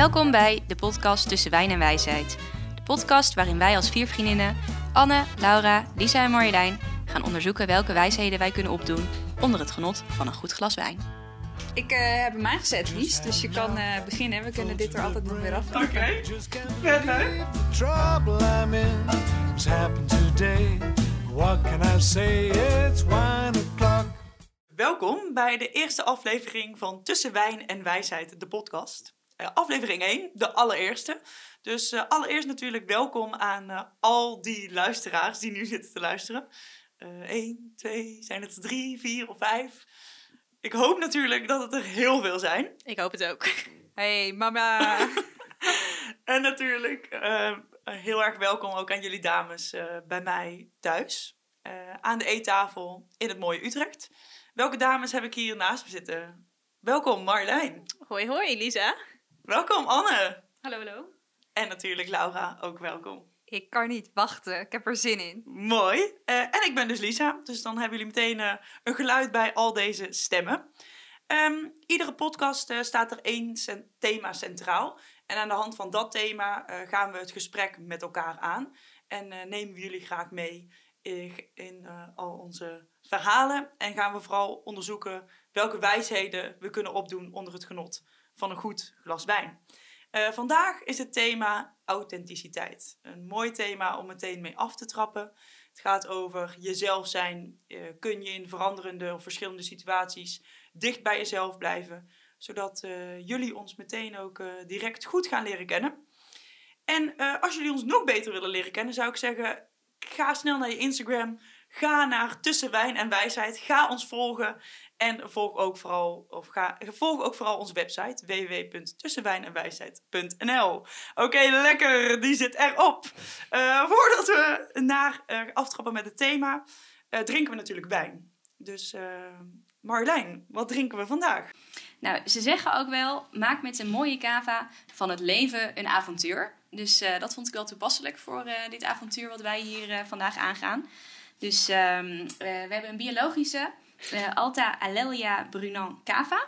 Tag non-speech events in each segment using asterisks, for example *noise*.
Welkom bij de podcast Tussen Wijn en Wijsheid. De podcast waarin wij als vier vriendinnen, Anne, Laura, Lisa en Marjolein, gaan onderzoeken welke wijsheden wij kunnen opdoen onder het genot van een goed glas wijn. Ik uh, heb hem aangezet, Lies, dus je kan uh, beginnen. We kunnen dit er altijd nog weer af. Oké, okay. leuk. Welkom bij de eerste aflevering van Tussen Wijn en Wijsheid, de podcast. Uh, aflevering 1, de allereerste. Dus uh, allereerst natuurlijk welkom aan uh, al die luisteraars die nu zitten te luisteren. 1, 2, zijn het 3, 4 of 5? Ik hoop natuurlijk dat het er heel veel zijn. Ik hoop het ook. *laughs* Hey mama! *laughs* en natuurlijk heel erg welkom ook aan jullie dames bij mij thuis. aan de eettafel in het mooie Utrecht. Welke dames heb ik hier naast me zitten? Welkom Marlijn. Hoi hoi Lisa. Welkom Anne. Hallo hallo. En natuurlijk Laura, ook welkom. Ik kan niet wachten, ik heb er zin in. Mooi. Uh, en ik ben dus Lisa, dus dan hebben jullie meteen uh, een geluid bij al deze stemmen. Um, iedere podcast uh, staat er één thema centraal. En aan de hand van dat thema gaan we het gesprek met elkaar aan. En nemen we jullie graag mee in, in al onze verhalen. En gaan we vooral onderzoeken welke wijsheden we kunnen opdoen onder het genot van een goed glas wijn. Uh, vandaag is het thema authenticiteit. Een mooi thema om meteen mee af te trappen. Het gaat over jezelf zijn. Uh, kun je in veranderende of verschillende situaties dicht bij jezelf blijven, zodat uh, jullie ons meteen ook direct goed gaan leren kennen. En als jullie ons nog beter willen leren kennen, zou ik zeggen: ga snel naar je Instagram. Ga naar Tussen Wijn en Wijsheid. Ga ons volgen. En volg ook vooral, of ga, volg ook vooral onze website www.tussenwijnenwijsheid.nl. Oké, lekker, die zit erop. Uh, voordat we naar uh, aftrappen met het thema, uh, drinken we natuurlijk wijn. Dus Marjolein, wat drinken we vandaag? Nou, ze zeggen ook wel, maak met een mooie cava van het leven een avontuur. Dus dat vond ik wel toepasselijk voor dit avontuur wat wij hier vandaag aangaan. Dus um, we hebben een biologische uh, Alta Alelia Brunan Cava.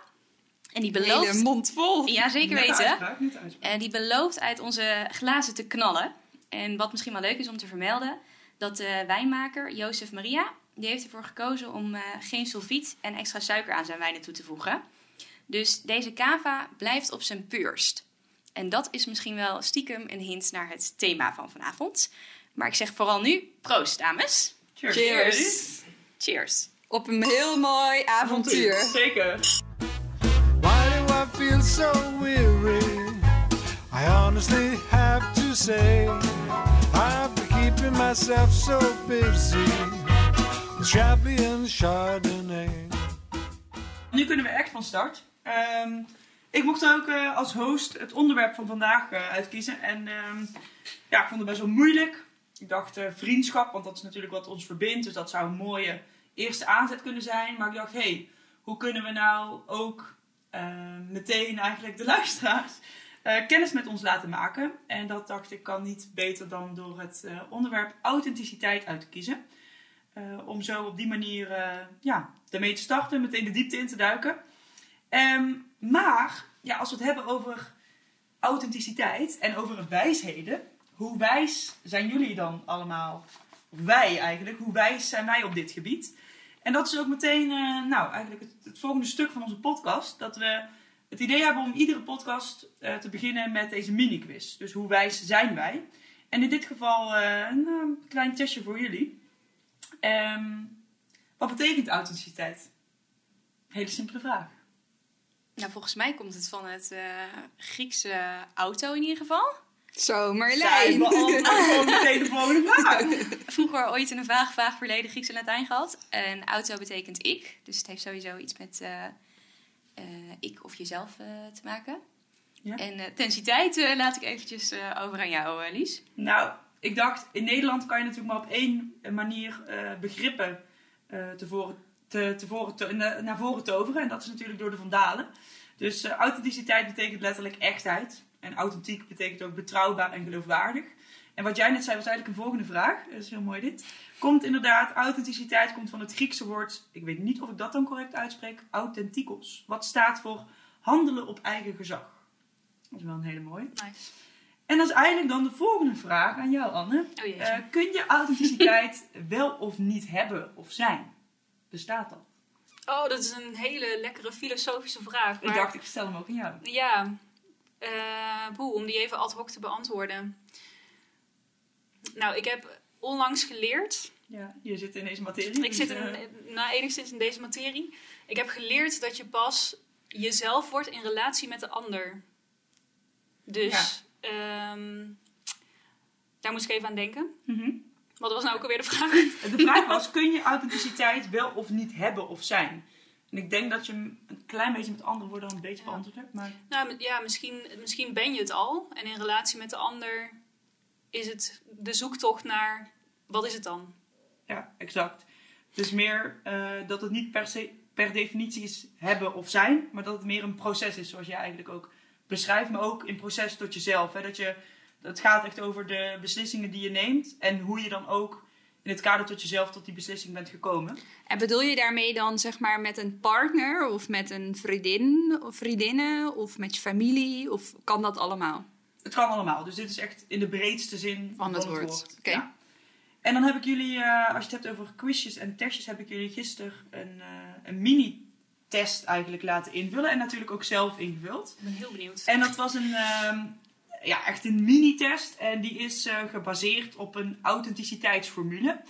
En die belooft... Hele mond vol. Ja, zeker weten. En die belooft uit onze glazen te knallen. En wat misschien wel leuk is om te vermelden... dat de wijnmaker Jozef Maria... die heeft ervoor gekozen om uh, geen sulfiet en extra suiker aan zijn wijnen toe te voegen. Dus deze cava blijft op zijn puurst. En dat is misschien wel stiekem een hint naar het thema van vanavond. Maar ik zeg vooral nu proost, dames. Cheers. Cheers. Cheers op een heel mooi avontuur. Zeker. Why do I feel so weary? I honestly have to say I've been keeping myself so busy with Chablis and Chardonnay. Nu kunnen we echt van start. Um, ik mocht ook uh, als host het onderwerp van vandaag uh, uitkiezen. En um, ja, ik vond het best wel moeilijk. Ik dacht uh, vriendschap, want dat is natuurlijk wat ons verbindt. Dus dat zou een mooie eerste aanzet kunnen zijn. Maar ik dacht, hé, hey, hoe kunnen we nou ook uh, meteen eigenlijk de *laughs* luisteraars uh, kennis met ons laten maken? En dat dacht ik kan niet beter dan door het onderwerp authenticiteit uit te kiezen. om zo op die manier ja, daarmee te starten, meteen de diepte in te duiken. Um, maar ja, als we het hebben over authenticiteit en over wijsheden, hoe wijs zijn jullie dan allemaal? wij eigenlijk, hoe wijs zijn wij op dit gebied? En dat is ook meteen, uh, nou, eigenlijk het, volgende stuk van onze podcast. Dat we het idee hebben om iedere podcast uh, te beginnen met deze mini-quiz. Dus hoe wijs zijn wij? En in dit geval uh, een klein testje voor jullie. Um, wat betekent authenticiteit? Hele simpele vraag. Nou, volgens mij komt het van het Griekse auto in ieder geval. Zo, Marlijn. *laughs* gewoon meteen de volgende vraag. Vroeger ooit in een vaag, vaag verleden Grieks en Latijn gehad. En auto betekent ik. Dus het heeft sowieso iets met uh, uh, ik of jezelf uh, te maken. Ja. En tensiteit laat ik eventjes over aan jou, Lies. Nou, ik dacht, in Nederland kan je natuurlijk maar op één manier begrippen tevoren, te, tevoren te, naar voren toveren. En dat is natuurlijk door de vandalen. Dus authenticiteit betekent letterlijk echtheid. En authentiek betekent ook betrouwbaar en geloofwaardig. En wat jij net zei was eigenlijk een volgende vraag. Dat is heel mooi dit. Komt inderdaad, authenticiteit komt van het Griekse woord, ik weet niet of ik dat dan correct uitspreek, authentikos. Wat staat voor handelen op eigen gezag. Dat is wel een hele mooie. Nice. En dat is eigenlijk dan de volgende vraag aan jou, Anne. Oh. Eh, kun je authenticiteit *laughs* wel of niet hebben of zijn? Bestaat dat? Oh, dat is een hele lekkere filosofische vraag. Ik maar- dacht, ik stel hem ook aan jou. Ja, eh, boe, om die even ad hoc te beantwoorden. Nou, ik heb onlangs geleerd. Ja, je zit in deze materie. Ik dus, zit eh, in, nou, enigszins in deze materie. Ik heb geleerd dat je pas jezelf wordt in relatie met de ander. Dus ehm, daar moest ik even aan denken. mhm. Wat was nou ook alweer de *laughs* vraag? De vraag was, kun je authenticiteit wel of niet hebben of zijn? En ik denk dat je hem een klein beetje met andere woorden al een beetje Ja. beantwoord hebt. Maar Nou, ja, misschien, misschien ben je het al. En in relatie met de ander is het de zoektocht naar wat is het dan? ja, exact. Het is meer eh, dat het niet per, se, per definitie is hebben of zijn. Maar dat het meer een proces is, zoals jij eigenlijk ook beschrijft. Maar ook in proces tot jezelf. Hè? Dat je, het gaat echt over de beslissingen die je neemt. En hoe je dan ook in het kader tot jezelf tot die beslissing bent gekomen. En bedoel je daarmee dan zeg maar met een partner of met een vriendin of vriendinnen of met je familie? Of kan dat allemaal? Het kan allemaal. Dus dit is echt in de breedste zin Van het woord. Oké. Ja. En dan heb ik jullie, eh, als je het hebt over quizjes en testjes, heb ik jullie gisteren een, eh, een mini-test eigenlijk laten invullen. En natuurlijk ook zelf ingevuld. Ik ben heel benieuwd. En dat was een, ehm, ja, echt een mini-test. En die is eh, gebaseerd op een authenticiteitsformule.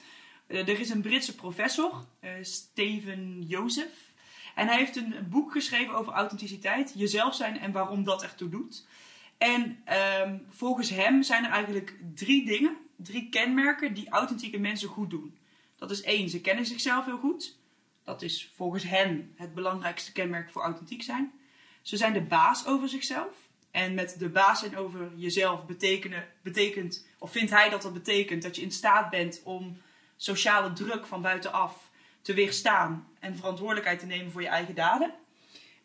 Eh, er is een Britse professor, eh, Steven Joseph. En hij heeft een boek geschreven over authenticiteit, jezelf zijn en waarom dat ertoe doet. En ehm, volgens hem zijn er eigenlijk drie dingen, drie kenmerken die authentieke mensen goed doen. Dat is één, ze kennen zichzelf heel goed. Dat is volgens hen het belangrijkste kenmerk voor authentiek zijn. Ze zijn de baas over zichzelf. En met de baas zijn over jezelf betekenen, betekent, of vindt hij dat dat betekent dat je in staat bent om sociale druk van buitenaf te weerstaan en verantwoordelijkheid te nemen voor je eigen daden.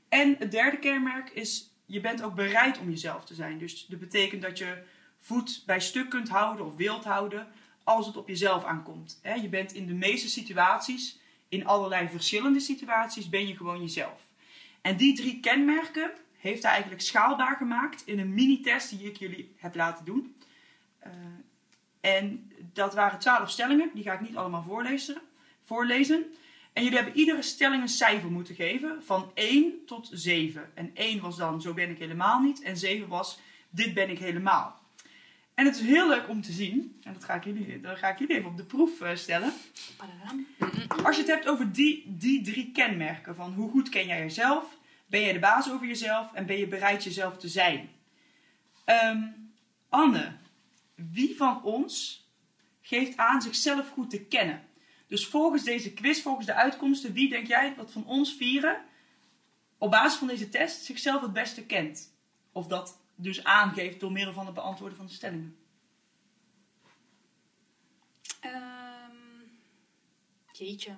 En het derde kenmerk is, je bent ook bereid om jezelf te zijn. Dus dat betekent dat je voet bij stuk kunt houden of wilt houden als het op jezelf aankomt. Je bent in de meeste situaties, in allerlei verschillende situaties, ben je gewoon jezelf. En die drie kenmerken heeft hij eigenlijk schaalbaar gemaakt in een mini-test die ik jullie heb laten doen. Eh, en dat waren twaalf stellingen, die ga ik niet allemaal voorlezen. voorlezen. En jullie hebben iedere stelling een cijfer moeten geven, van 1 tot 7. En 1 was dan, zo ben ik helemaal niet. En 7 was, dit ben ik helemaal. En het is heel leuk om te zien, en dat ga ik jullie, dat ga ik jullie even op de proef eh, stellen. Als je het hebt over die, die drie kenmerken, van hoe goed ken jij jezelf, ben je de baas over jezelf en ben je bereid jezelf te zijn. Ehm, Anne, wie van ons geeft aan zichzelf goed te kennen? Dus volgens deze quiz, volgens de uitkomsten, wie denk jij dat van ons vieren op basis van deze test zichzelf het beste kent? Of dat dus aangeeft door middel van het beantwoorden van de stellingen? Ehm, jeetje.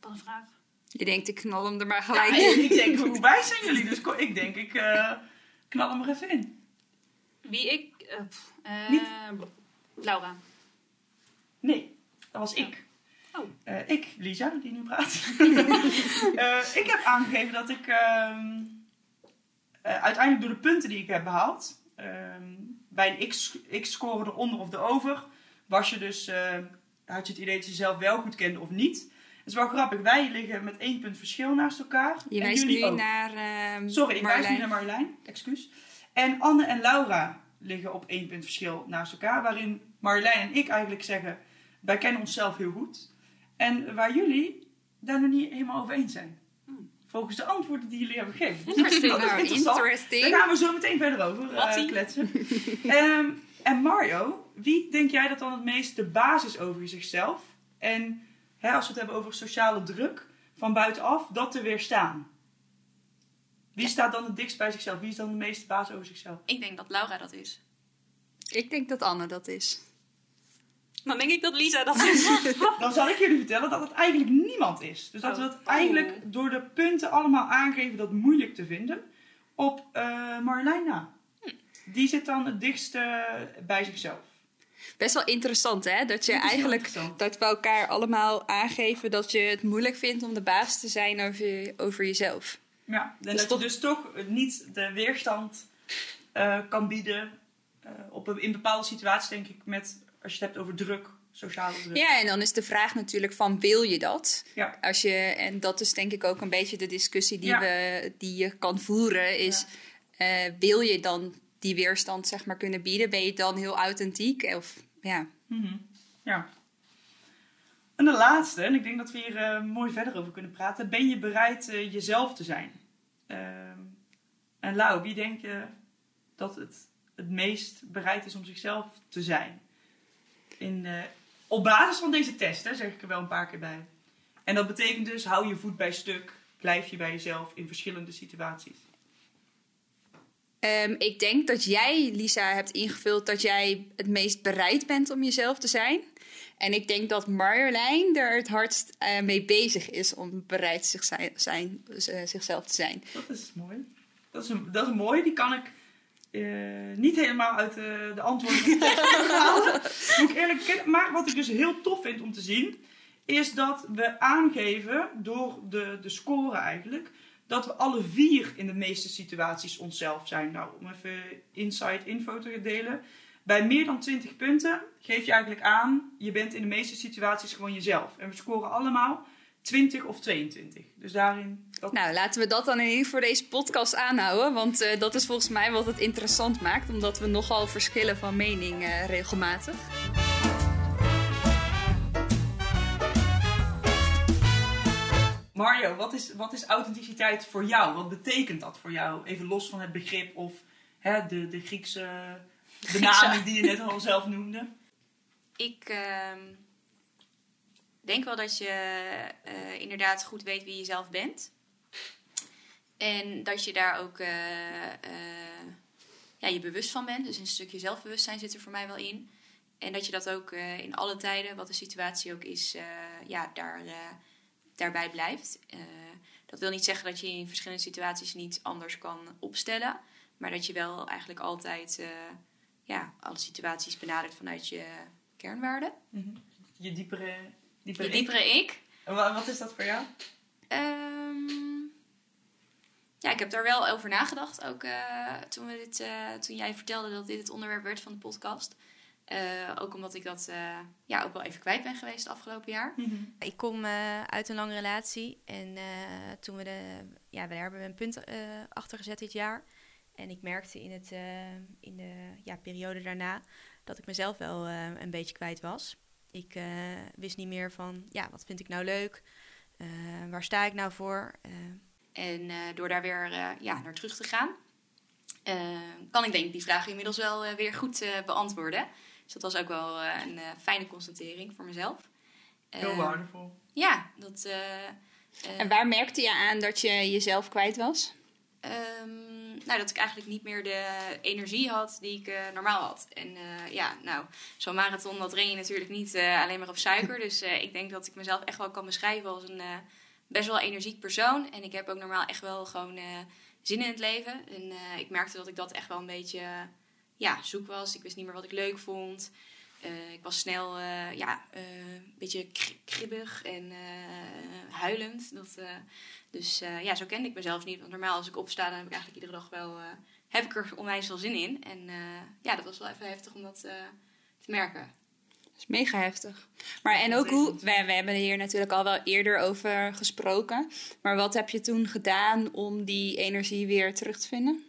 Wat een vraag. Je denkt, ik knal hem er maar Ja, gelijk *laughs* en in. ik denk, hoe wijs zijn jullie? Dus ik denk, ik eh, knal hem er even in. Wie ik... eh, pff, eh, Niet? Laura. Nee, dat was ik. Oh. Eh, ik, Lisa, die nu praat. *laughs* Eh, ik heb aangegeven dat ik ehm, eh, uiteindelijk door de punten die ik heb behaald, ehm, bij een X- X-score eronder of erover, was je dus, eh, had je het idee dat je jezelf wel goed kende of niet. Het is wel grappig, wij liggen met één punt verschil naast elkaar. Je en wijst jullie nu ook. naar ehm Sorry, ik wijs nu Marlijn. naar Marjolein, excuus. En Anne en Laura liggen op één punt verschil naast elkaar. Waarin Marjolein en ik eigenlijk zeggen, wij kennen onszelf heel goed. En waar jullie daar nog niet helemaal over eens zijn. Hmm. Volgens de antwoorden die jullie hebben gegeven. Interesting. *laughs* dat is *laughs* interessant. interesting. Daar gaan we zo meteen verder over eh, Wattie. kletsen. *laughs* Ehm, en Mario, wie denk jij dat dan het meest de basis over zichzelf? En hè, als we het hebben over sociale druk van buitenaf, dat te weerstaan. Wie staat dan het dichtst bij zichzelf? Wie is dan de meeste baas over zichzelf? Ik denk dat Laura dat is. Ik denk dat Anne dat is. Dan denk ik dat Lisa dat is. *laughs* Dan zal ik jullie vertellen dat het eigenlijk niemand is. Dus dat we Oh. het eigenlijk door de punten allemaal aangeven dat moeilijk te vinden op eh na. Die zit dan het dichtst bij zichzelf. Best wel interessant, hè? Dat je eigenlijk dat we elkaar allemaal aangeven dat je het moeilijk vindt om de baas te zijn over, je- over jezelf. Ja, en is dat toch- je dus toch niet de weerstand eh, kan bieden eh, op een, in bepaalde situaties, denk ik, met, als je het hebt over druk, sociale druk. Ja, en dan is de vraag natuurlijk van wil je dat? Ja. Als je, en dat is denk ik ook een beetje de discussie die, Ja. we, die je kan voeren. Is eh, wil je dan die weerstand zeg maar kunnen bieden? Ben je dan heel authentiek? Of ja, Mhm. ja. En de laatste, en ik denk dat we hier eh, mooi verder over kunnen praten. Ben je bereid eh, jezelf te zijn? Ehm, en Lau, wie denk je dat het het meest bereid is om zichzelf te zijn? In, eh, op basis van deze test, hè, zeg ik er wel een paar keer bij. En dat betekent dus, hou je voet bij stuk. Blijf je bij jezelf in verschillende situaties. Ehm, ik denk dat jij, Lisa, hebt ingevuld dat jij het meest bereid bent om jezelf te zijn. En ik denk dat Marjolein er het hardst eh, mee bezig is om bereid zich zijn, zijn, eh, zichzelf te zijn. Dat is mooi. Dat is, een, dat is mooi. Die kan ik eh, niet helemaal uit de, de antwoorden van *laughs* de test halen. Moet ik eerlijk bekennen. Maar wat ik dus heel tof vind om te zien... is dat we aangeven door de, de score eigenlijk... dat we alle vier in de meeste situaties onszelf zijn. Nou, om even inside info te delen. Bij meer dan 20 punten geef je eigenlijk aan... je bent in de meeste situaties gewoon jezelf. En we scoren allemaal 20 of 22. Dus daarin... Nou, laten we dat dan in voor deze podcast aanhouden. Want eh, dat is volgens mij wat het interessant maakt. Omdat we nogal verschillen van mening eh, regelmatig. Mario, wat is, wat is authenticiteit voor jou? Wat betekent dat voor jou? Even los van het begrip of hè, de, de Griekse benaming die je net al zelf noemde. Ik ehm, denk wel dat je eh, inderdaad goed weet wie je zelf bent. En dat je daar ook eh, eh, ja, je bewust van bent. Dus een stukje zelfbewustzijn zit er voor mij wel in. En dat je dat ook in alle tijden, wat de situatie ook is, ja, daar, daarbij blijft. Eh, dat wil niet zeggen dat je in verschillende situaties niet anders kan opstellen. Maar dat je wel eigenlijk altijd eh, ja, alle situaties benadert vanuit je kernwaarden. Je diepere, diepere Je diepere ik. En wa- wat is dat voor jou? Ehm, ja, ik heb daar wel over nagedacht. Ook eh, toen, we dit, toen jij vertelde dat dit het onderwerp werd van de podcast. Eh, ook omdat ik dat eh, ja, ook wel even kwijt ben geweest het afgelopen jaar. Ik kom eh, uit een lange relatie. En eh, toen we de. Ja, daar hebben we een punt eh, achter gezet dit jaar. En ik merkte in, het, eh, in de ja, periode daarna dat ik mezelf wel eh, een beetje kwijt was. Ik eh, wist niet meer van, ja, wat vind ik nou leuk? Eh, waar sta ik nou voor? Eh, en eh, door daar weer eh, ja, naar terug te gaan, kan ik denk ik die vraag inmiddels wel weer goed eh, beantwoorden. Dus dat was ook wel eh, een eh, fijne constatering voor mezelf. Heel Eh, waardevol. Ja, dat... En waar merkte je aan dat je jezelf kwijt was? Ehm, nou, dat ik eigenlijk niet meer de energie had die ik normaal had. En eh, ja, nou, zo'n marathon, dat ren je natuurlijk niet eh, alleen maar op suiker. Dus eh, ik denk dat ik mezelf echt wel kan beschrijven als een eh, best wel energiek persoon. En ik heb ook normaal echt wel gewoon eh, zin in het leven. En eh, ik merkte dat ik dat echt wel een beetje ja, zoek was. Ik wist niet meer wat ik leuk vond. Eh, ik was snel eh, ja, eh, een beetje kri- kribbig en huilend. Dat, dus ja, zo kende ik mezelf niet. Want normaal als ik opsta, dan heb ik eigenlijk iedere dag wel... heb ik er onwijs veel zin in. En ja, dat was wel even heftig om dat te merken. Dat is mega heftig. Maar en ook hoe, we, we hebben hier natuurlijk al wel eerder over gesproken. Maar wat heb je toen gedaan om die energie weer terug te vinden?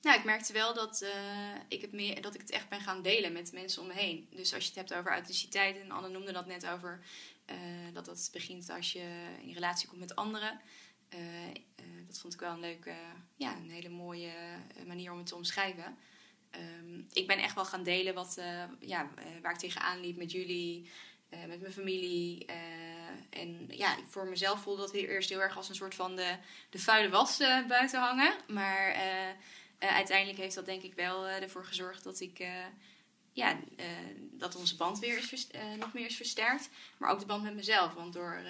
Nou, ik merkte wel dat, eh, ik het meer, dat ik het echt ben gaan delen met mensen om me heen. Dus als je het hebt over authenticiteit, en Anne noemde dat net over eh, dat dat begint als je in relatie komt met anderen. Eh, dat vond ik wel een leuke, ja, een hele mooie manier om het te omschrijven. Ehm, ik ben echt wel gaan delen wat, ja, waar ik tegenaan liep met jullie, met mijn familie. en ja, voor mezelf voelde dat weer eerst heel erg als een soort van de, de vuile was buiten hangen. Maar eh, uiteindelijk heeft dat denk ik wel eh, ervoor gezorgd dat ik... eh, ja, dat onze band weer is nog meer is versterkt. Maar ook de band met mezelf. Want door,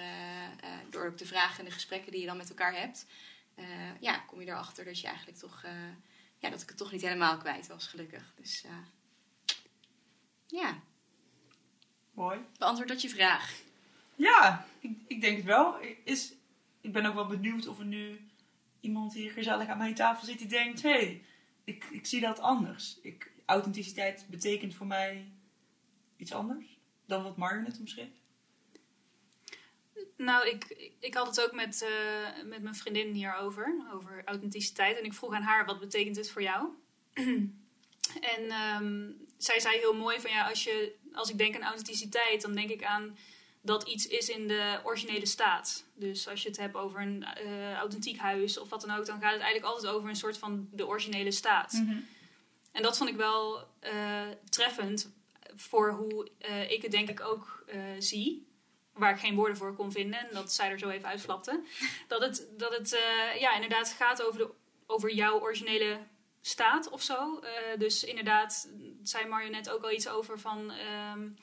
door ook de vragen en de gesprekken die je dan met elkaar hebt... ja, kom je erachter dat je eigenlijk toch... ja, dat ik het toch niet helemaal kwijt was, gelukkig. Dus ja, Mooi. beantwoord dat je vraag. Ja, ik, ik denk het wel. Is, ik ben ook wel benieuwd of er nu iemand hier gezellig aan mijn tafel zit die denkt: hé, hey, ik, ik zie dat anders. Ik, authenticiteit betekent voor mij iets anders dan wat Marjo net omschreef? Nou, ik, ik had het ook met, uh, met mijn vriendin hierover, over authenticiteit. En ik vroeg aan haar, wat betekent dit voor jou? *clears throat* en um, zij zei heel mooi van, ja, als, je, als ik denk aan authenticiteit, dan denk ik aan dat iets is in de originele staat. Dus als je het hebt over een uh, authentiek huis of wat dan ook, dan gaat het eigenlijk altijd over een soort van de originele staat. Mm -hmm. En dat vond ik wel uh, treffend voor hoe uh, ik het denk ik ook zie. Waar ik geen woorden voor kon vinden. En dat zij er zo even uitflapte. Dat het, dat het ja, inderdaad gaat over, de, over jouw originele staat of zo. dus inderdaad, zei Mario net ook al iets over van... Um,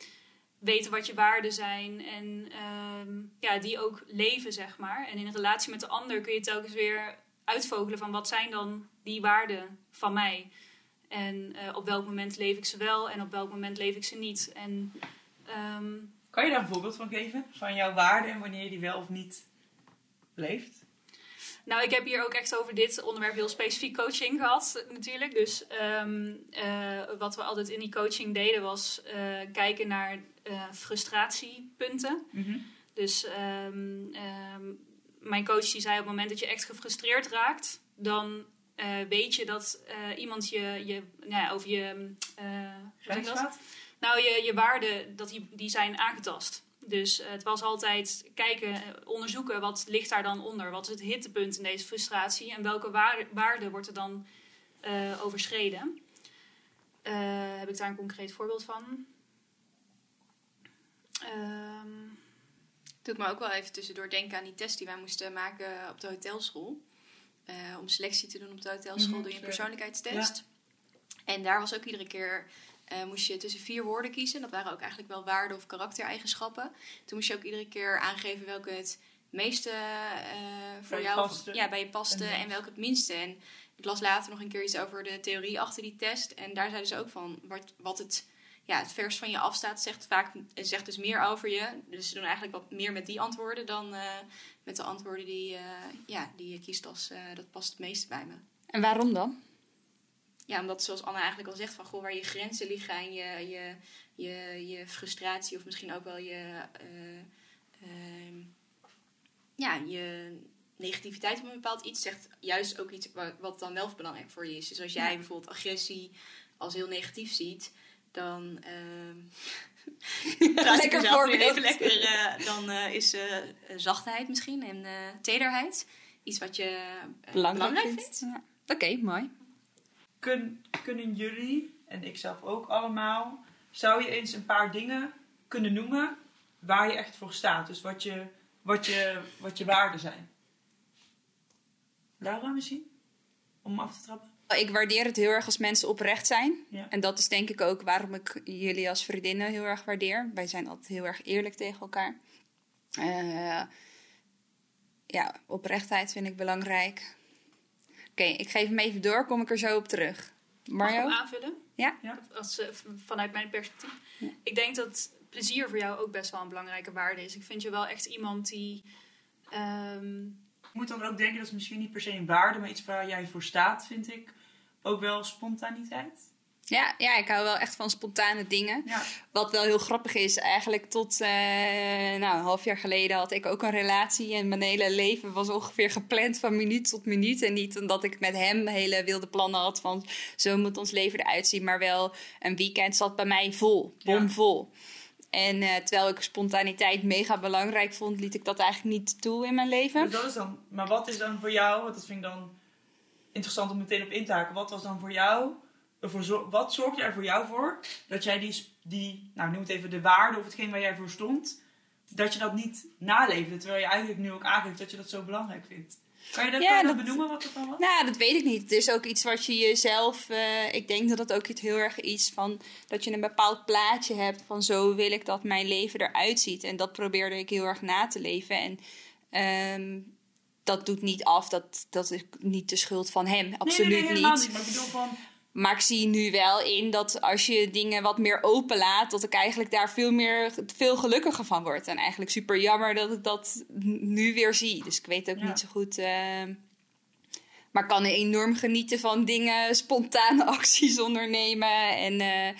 weten wat je waarden zijn en um, ja, die ook leven, zeg maar. En in relatie met de ander kun je telkens weer uitvogelen van wat zijn dan die waarden van mij. En uh, op welk moment leef ik ze wel en op welk moment leef ik ze niet. En, um, kan je daar een voorbeeld van geven? Van jouw waarden en wanneer je die wel of niet leeft? Nou, ik heb hier ook echt over dit onderwerp heel specifiek coaching gehad, natuurlijk. Dus um, uh, wat we altijd in die coaching deden was uh, kijken naar frustratiepunten. Mm -hmm. Dus um, um, mijn coach die zei op het moment dat je echt gefrustreerd raakt, dan weet je dat iemand je, je nou ja, over je. Gaat? Nou, je, je waarden dat die, die zijn aangetast. Dus uh, het was altijd kijken, onderzoeken wat ligt daar dan onder. Wat is het hittepunt in deze frustratie en welke waarde, waarde wordt er dan uh, overschreden? Uh, heb ik daar een concreet voorbeeld van? Um, Doet me ook wel even tussendoor denken aan die test die wij moesten maken op de hotelschool. om selectie te doen op de hotelschool -hmm, door je persoonlijkheidstest. Ja. En daar was ook iedere keer uh, moest je tussen vier woorden kiezen. Dat waren ook eigenlijk wel waarden of karaktereigenschappen. Toen moest je ook iedere keer aangeven welke het meeste uh, voor jou paste. ja, bij je paste en, en welke het minste. En ik las later nog een keer iets over de theorie achter die test. En daar zeiden ze ook van wat, wat het, ja, het vers van je afstaat, zegt vaak zegt dus meer over je. Dus ze doen eigenlijk wat meer met die antwoorden dan uh, met de antwoorden die, ja, die je kiest als dat past het meeste bij me. En waarom dan? Ja, omdat zoals Anna eigenlijk al zegt, van goh, waar je grenzen liggen en je, je, je, je frustratie of misschien ook wel je, uh, ja, je negativiteit op een bepaald iets zegt juist ook iets wat, dan wel belangrijk voor je is. Dus als jij bijvoorbeeld agressie als heel negatief ziet, dan. *laughs* Uh, *laughs* lekker voorbeeld. Even lekker, uh, dan uh, is uh, zachtheid misschien en tederheid iets wat je belangrijk, belangrijk vindt. vindt. Ja. Oké, okay, mooi kun, kunnen jullie, en ik zelf ook allemaal, zou je eens een paar dingen kunnen noemen waar je echt voor staat? Dus wat je, wat je, wat je waarden zijn. Laura misschien? Om af te trappen? Ik waardeer het heel erg als mensen oprecht zijn. Ja. En dat is denk ik ook waarom ik jullie als vriendinnen heel erg waardeer. Wij zijn altijd heel erg eerlijk tegen elkaar. Uh, ja, oprechtheid vind ik belangrijk. Oké, okay, ik geef hem even door, kom ik er zo op terug. Mario? Mag ik aanvullen? Ja. ja. Als, uh, vanuit mijn perspectief. Ja. Ik denk dat plezier voor jou ook best wel een belangrijke waarde is. Ik vind je wel echt iemand die... Um... Ik moet dan ook denken, dat is misschien niet per se een waarde, maar iets waar jij voor staat, vind ik. Ook wel spontaniteit. Ja, ja, ik hou wel echt van spontane dingen. Ja. Wat wel heel grappig is, eigenlijk tot uh, nou, een half jaar geleden had ik ook een relatie. En mijn hele leven was ongeveer gepland van minuut tot minuut. En niet omdat ik met hem hele wilde plannen had van zo moet ons leven eruit zien. Maar wel een weekend zat bij mij vol, bomvol. Ja. En uh, terwijl ik spontaniteit mega belangrijk vond, liet ik dat eigenlijk niet toe in mijn leven. Dus dat is dan, maar wat is dan voor jou, want dat vind ik dan interessant om meteen op in te haken. Wat was dan voor jou Ervoor, wat zorgde er voor jou voor dat jij die, die, nou noem het even de waarde of hetgeen waar jij voor stond, dat je dat niet naleefde, terwijl je eigenlijk nu ook aangeeft dat je dat zo belangrijk vindt? Kan je dat, ja, kan dat benoemen wat dat dan was? Nou, dat weet ik niet. Het is ook iets wat je jezelf. Uh, ik denk dat het ook iets heel erg iets van dat je een bepaald plaatje hebt van zo wil ik dat mijn leven eruit ziet. En dat probeerde ik heel erg na te leven. En um, dat doet niet af. Dat, dat is niet de schuld van hem. Absoluut nee, nee, nee, niet. niet. Maar ik bedoel van maar ik zie nu wel in dat als je dingen wat meer openlaat, dat ik eigenlijk daar veel meer veel gelukkiger van word. En eigenlijk super jammer dat ik dat nu weer zie. Dus ik weet ook ja. niet zo goed. Uh, maar kan enorm genieten van dingen, spontane *laughs* acties ondernemen. En, eh,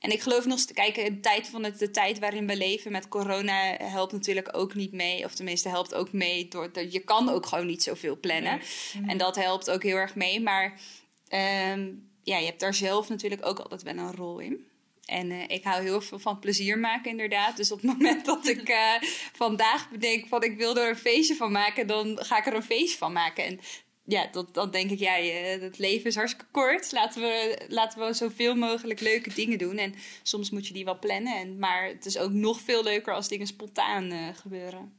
en ik geloof nog eens te kijken, de tijd van het, de tijd waarin we leven met corona helpt natuurlijk ook niet mee. Of tenminste, helpt ook mee. Door, dat je kan ook gewoon niet zoveel plannen. En dat helpt ook heel erg mee. Maar ehm, ja, je hebt daar zelf natuurlijk ook altijd wel een rol in. En eh, ik hou heel veel van plezier maken, inderdaad. Dus op het *laughs* moment dat ik eh, vandaag bedenk van ik wil er een feestje van maken, dan ga ik er een feestje van maken. En ja, dat, dan denk ik, ja, het leven is hartstikke kort. Laten we, laten we zoveel mogelijk leuke dingen doen. En soms moet je die wel plannen. En, maar het is ook nog veel leuker als dingen spontaan eh, gebeuren.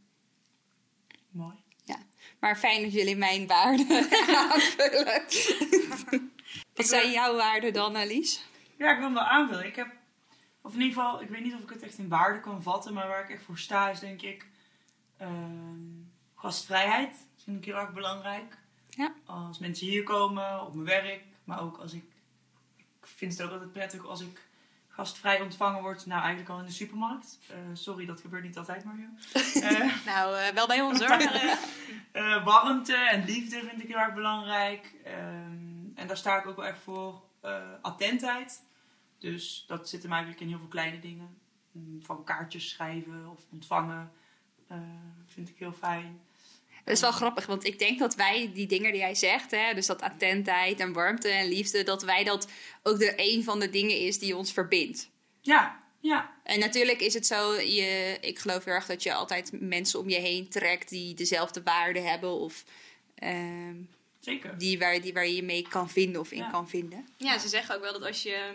Mooi. Ja. Maar fijn dat jullie mijn waarden *laughs* aanvullen. Wat zijn jouw waarden dan, Alice? Ja, ik wil hem wel aanvullen. Ik heb, of in ieder geval, ik weet niet of ik het echt in waarde kan vatten, maar waar ik echt voor sta is denk ik ehm, gastvrijheid. Dat vind ik heel erg belangrijk. Ja. Als mensen hier komen, op mijn werk, maar ook als ik, ik vind het ook altijd prettig als ik gastvrij ontvangen word. Nou, eigenlijk al in de supermarkt. Eh, sorry, dat gebeurt niet altijd, Mario. *laughs* Eh, Nou, eh, wel bij ons hoor. warmte en liefde vind ik heel erg belangrijk. Ehm, en daar sta ik ook wel echt voor. attentheid. Dus dat zit hem eigenlijk in heel veel kleine dingen. Mm, Van kaartjes schrijven of ontvangen. vind ik heel fijn. Dat is wel grappig, want ik denk dat wij die dingen die jij zegt, hè, dus dat attentheid en warmte en liefde, dat wij dat ook de een van de dingen is die ons verbindt. Ja, ja. En natuurlijk is het zo, je, ik geloof heel erg dat je altijd mensen om je heen trekt die dezelfde waarden hebben of ehm, Zeker. die, waar, die waar je je mee kan vinden of in Ja. kan vinden. Ja, ze zeggen ook wel dat als je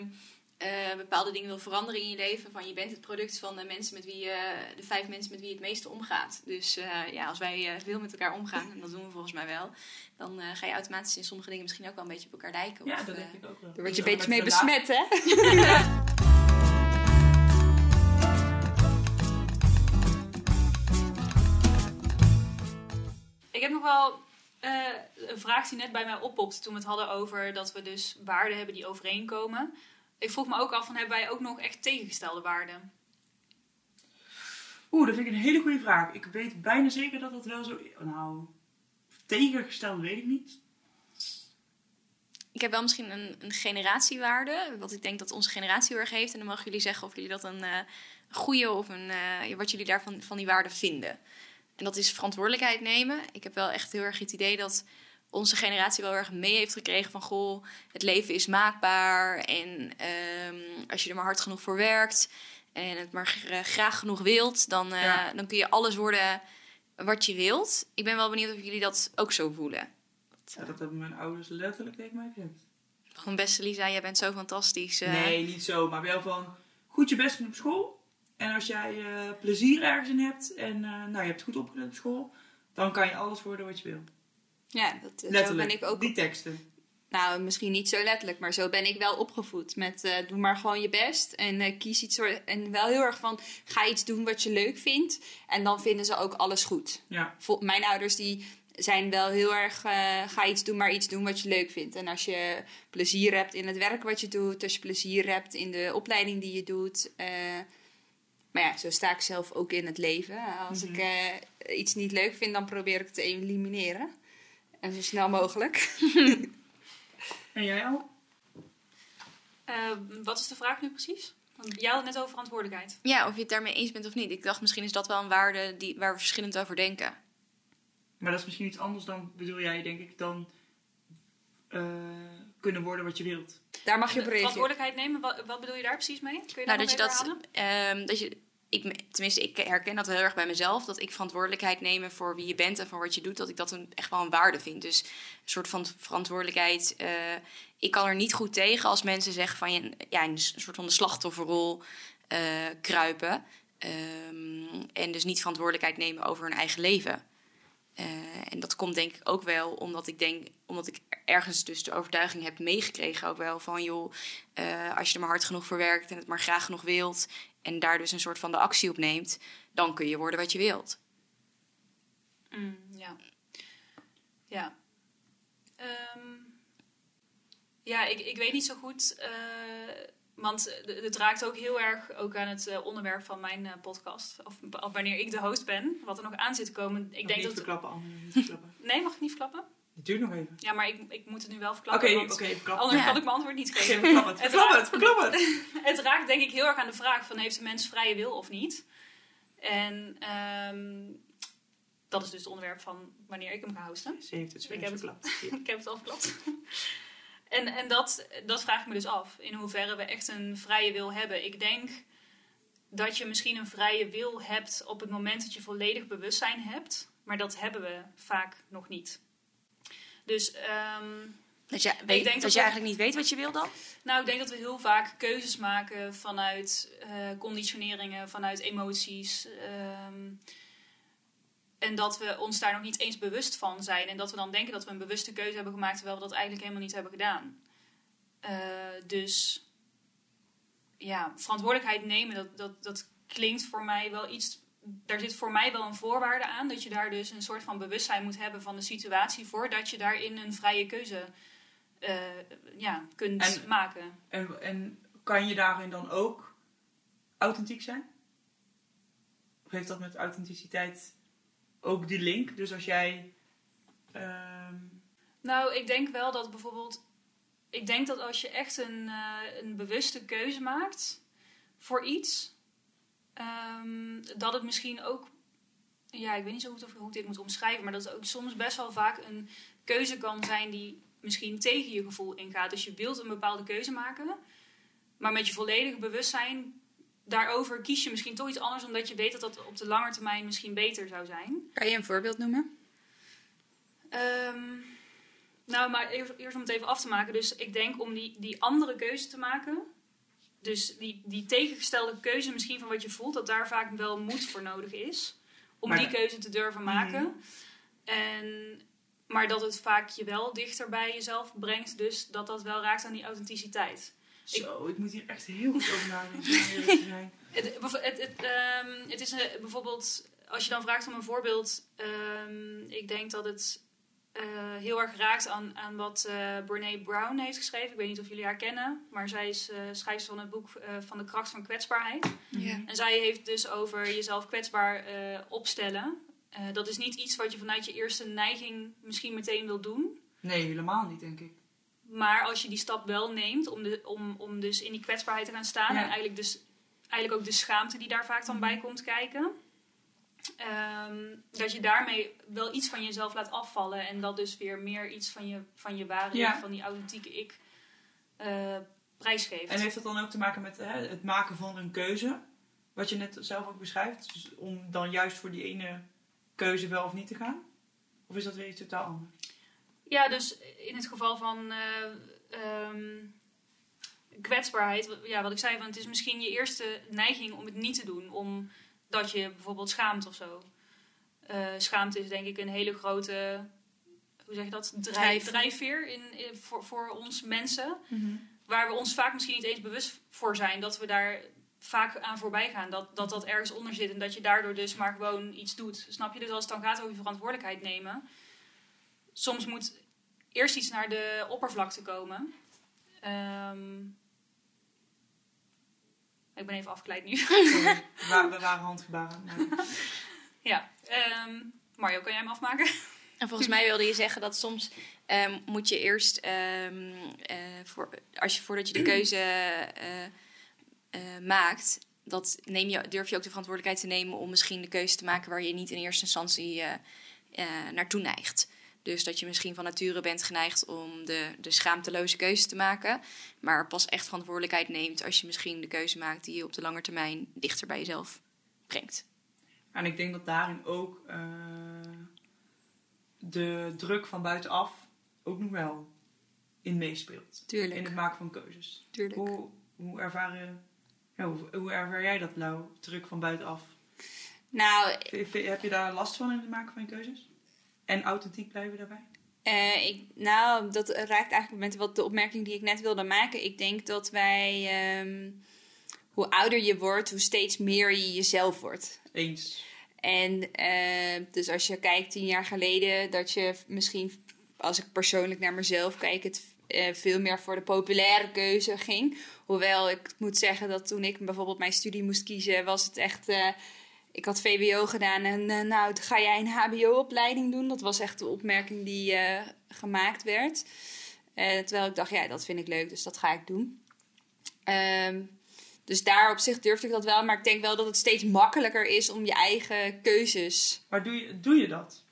eh, bepaalde dingen wil veranderen in je leven, van je bent het product van de mensen met wie je, de vijf mensen met wie je het meeste omgaat. Dus eh, ja, als wij eh, veel met elkaar omgaan, en dat doen we volgens mij wel, dan eh, ga je automatisch in sommige dingen misschien ook wel een beetje op elkaar lijken. Ja, of, dat eh, denk ik ook wel. Daar word je een beetje mee besmet, hè? *laughs* Ik heb nog wel eh, een vraag die net bij mij oppopte toen we het hadden over dat we dus waarden hebben die overeenkomen. Ik vroeg me ook af van hebben wij ook nog echt tegengestelde waarden? Oeh, dat vind ik een hele goede vraag. Ik weet bijna zeker dat dat wel zo is. Nou, tegengesteld weet ik niet. Ik heb wel misschien een, een generatiewaarde, wat ik denk dat onze generatie heel erg heeft. En dan mogen jullie zeggen of jullie dat een eh goede of een, eh, wat jullie daarvan van die waarde vinden. En dat is verantwoordelijkheid nemen. Ik heb wel echt heel erg het idee dat onze generatie wel erg mee heeft gekregen van... goh, het leven is maakbaar en ehm, als je er maar hard genoeg voor werkt... en het maar gra- graag genoeg wilt, dan, eh, Ja. dan kun je alles worden wat je wilt. Ik ben wel benieuwd of jullie dat ook zo voelen. Ja, dat hebben mijn ouders letterlijk tegen mij gezegd. Van beste Lisa, jij bent zo fantastisch. eh. Nee, niet zo. Maar wel van goed je best doen op school. En als jij eh, plezier ergens in hebt en eh, nou, je hebt goed opgelet op school, dan kan je alles worden wat je wil. Ja, dat, eh, zo ben ik ook Die teksten. Nou, misschien niet zo letterlijk, maar zo ben ik wel opgevoed. Met eh, doe maar gewoon je best en eh, kies iets. voor- En wel heel erg van ga iets doen wat je leuk vindt. En dan vinden ze ook alles goed. Ja. Vol- mijn ouders die zijn wel heel erg ga iets doen, maar iets doen wat je leuk vindt. En als je plezier hebt in het werk wat je doet, als je plezier hebt in de opleiding die je doet. maar ja, zo sta ik zelf ook in het leven. Als ik eh, iets niet leuk vind, dan probeer ik het te elimineren. En zo snel mogelijk. *laughs* En jij al? Eh, wat is de vraag nu precies? Want jij had het net over verantwoordelijkheid. Ja, of je het daarmee eens bent of niet. Ik dacht, misschien is dat wel een waarde die, waar we verschillend over denken. Maar dat is misschien iets anders dan, bedoel jij, denk ik, dan eh, kunnen worden wat je wilt. Daar mag je op verantwoordelijkheid nemen, wat, wat bedoel je daar precies mee? Kun je Nou, dat je dat, ehm, dat je, ik, tenminste, ik herken dat heel erg bij mezelf. Dat ik verantwoordelijkheid nemen voor wie je bent en voor wat je doet. Dat ik dat een, echt wel een waarde vind. Dus een soort van verantwoordelijkheid. eh, ik kan er niet goed tegen als mensen zeggen van je, ja, een soort van de slachtofferrol eh, kruipen. Ehm, en dus niet verantwoordelijkheid nemen over hun eigen leven. Eh, en dat komt denk ik ook wel omdat ik denk, omdat ik ergens dus de overtuiging heb meegekregen ook wel van joh, als je er maar hard genoeg voor werkt en het maar graag genoeg wilt en daar dus een soort van de actie op neemt, dan kun je worden wat je wilt. Mm, ja. Ja. Ehm, ja, ik, ik weet niet zo goed. eh, want het het raakt ook heel erg ook aan het eh, onderwerp van mijn eh, podcast. Of, of wanneer ik de host ben, wat er nog aan zit te komen. Ik denk niet dat. verklappen, niet verklappen. Nee, mag ik niet verklappen? Het duurt nog even. Ja, maar ik, ik moet het nu wel Oké, verklappen. oké. Anders Ja. kan ik mijn antwoord niet geven. verklap het, Het verklap raakt- het, verklap het. *laughs* Het raakt denk ik heel erg aan de vraag van heeft een mens vrije wil of niet? En ehm, dat is dus het onderwerp van wanneer ik hem ga hosten. Ze heeft het zo Ik heb het- *laughs* ik heb het al verklapt. en en dat, dat vraag ik me dus af. In hoeverre we echt een vrije wil hebben. Ik denk dat je misschien een vrije wil hebt op het moment dat je volledig bewustzijn hebt. Maar dat hebben we vaak nog niet. Dus ehm, Dat je, denk weet, dat je eigenlijk niet weet wat je wil dan? nou, ik denk dat we heel vaak keuzes maken vanuit eh, conditioneringen, vanuit emoties. ehm, en dat we ons daar nog niet eens bewust van zijn. En dat we dan denken dat we een bewuste keuze hebben gemaakt, terwijl we dat eigenlijk helemaal niet hebben gedaan. Eh, dus ja, verantwoordelijkheid nemen, dat, dat, dat klinkt voor mij wel iets. Daar zit voor mij wel een voorwaarde aan. Dat je daar dus een soort van bewustzijn moet hebben van de situatie. voordat je daarin een vrije keuze eh, ja, kunt En- maken. En, en kan je daarin dan ook authentiek zijn? Of heeft dat met authenticiteit ook die link? Dus als jij... ehm, Nou, ik denk wel dat bijvoorbeeld. Ik denk dat als je echt een, eh, een bewuste keuze maakt voor iets, ehm, dat het misschien ook. Ja, ik weet niet zo goed of, hoe ik dit moet omschrijven, maar dat het ook soms best wel vaak een keuze kan zijn die misschien tegen je gevoel ingaat. Dus je wilt een bepaalde keuze maken, maar met je volledige bewustzijn daarover kies je misschien toch iets anders, omdat je weet dat dat op de lange termijn misschien beter zou zijn. Kan je een voorbeeld noemen? Ehm, nou, maar eerst, eerst om het even af te maken. Dus ik denk om die, die andere keuze te maken. Dus die, die tegengestelde keuze misschien van wat je voelt. Dat daar vaak wel moed voor nodig is. Om Maar die keuze te durven maken. en, maar dat het vaak je wel dichter bij jezelf brengt. Dus dat dat wel raakt aan die authenticiteit. Zo, ik moet hier echt heel goed over nadenken. *laughs* Het, bev- het, het, ehm, het is een- bijvoorbeeld, als je dan vraagt om een voorbeeld, ehm, ik denk dat het eh, heel erg raakt aan, aan wat eh Brene Brown heeft geschreven. Ik weet niet of jullie haar kennen, maar zij is eh schrijfster van het boek eh, van de kracht van kwetsbaarheid. Ja. En zij heeft dus over jezelf kwetsbaar eh, opstellen. Eh, dat is niet iets wat je vanuit je eerste neiging misschien meteen wil doen. Nee, helemaal niet, denk ik. Maar als je die stap wel neemt om, de, om, om dus in die kwetsbaarheid te gaan staan. Ja. En eigenlijk, dus, eigenlijk ook de schaamte die daar vaak dan bij komt kijken. Ehm, dat je daarmee wel iets van jezelf laat afvallen. En dat dus weer meer iets van je, van je ware Ja. van die authentieke ik, eh, prijsgeeft. En heeft dat dan ook te maken met hè, het maken van een keuze? Wat je net zelf ook beschrijft. Dus om dan juist voor die ene keuze wel of niet te gaan? Of is dat weer iets totaal anders? Ja, dus in het geval van eh, ehm, kwetsbaarheid, wat- ja, wat ik zei, want het is misschien je eerste neiging om het niet te doen, omdat je bijvoorbeeld schaamt of zo. Eh, schaamte is denk ik een hele grote, hoe zeg je dat, Drijf, Drijfveer. in, in- voor, voor ons mensen, waar we ons vaak misschien niet eens bewust voor zijn dat we daar vaak aan voorbij gaan. Dat, dat dat ergens onder zit en dat je daardoor dus maar gewoon iets doet. Snap je? Dus als het dan gaat over je verantwoordelijkheid nemen, soms moet eerst iets naar de oppervlakte komen. Ehm, ik ben even afgeleid nu. Sorry, we, wa- we waren handgebaren. maar- *laughs* ja. ehm, Mario, kan jij hem afmaken? *laughs* En volgens mij wilde je zeggen dat soms ehm, moet je eerst, ehm, eh, voor, als je, voordat je de keuze eh, eh, maakt, dat neem je, durf je ook de verantwoordelijkheid te nemen om misschien de keuze te maken waar je niet in eerste instantie eh, eh, naartoe neigt. Dus dat je misschien van nature bent geneigd om de, de schaamteloze keuze te maken, maar pas echt verantwoordelijkheid neemt als je misschien de keuze maakt die je op de lange termijn dichter bij jezelf brengt. En ik denk dat daarin ook eh, de druk van buitenaf ook nog wel in meespeelt. Tuurlijk. In het maken van keuzes. Tuurlijk. Hoe, hoe, ervaar je, ja, hoe, hoe ervaar jij dat, Lau? Druk van buitenaf. Nou, Heb je daar last van in het maken van je keuzes? En authentiek blijven daarbij? Eh, ik, nou, dat raakt eigenlijk met wat de opmerking die ik net wilde maken. Ik denk dat wij, ehm, hoe ouder je wordt, hoe steeds meer je jezelf wordt. Eens. En eh, dus als je kijkt tien jaar geleden, dat je misschien, als ik persoonlijk naar mezelf kijk, het eh, veel meer voor de populaire keuze ging. Hoewel ik moet zeggen dat toen ik bijvoorbeeld mijn studie moest kiezen, was het echt. Ik had VWO gedaan en eh, nou, ga jij een HBO-opleiding doen? Dat was echt de opmerking die eh, gemaakt werd. Eh, terwijl ik dacht, ja, dat vind ik leuk, dus dat ga ik doen. Ehm, dus daar op zich durfde ik dat wel, maar ik denk wel dat het steeds makkelijker is om je eigen keuzes. Maar doe je, doe je dat?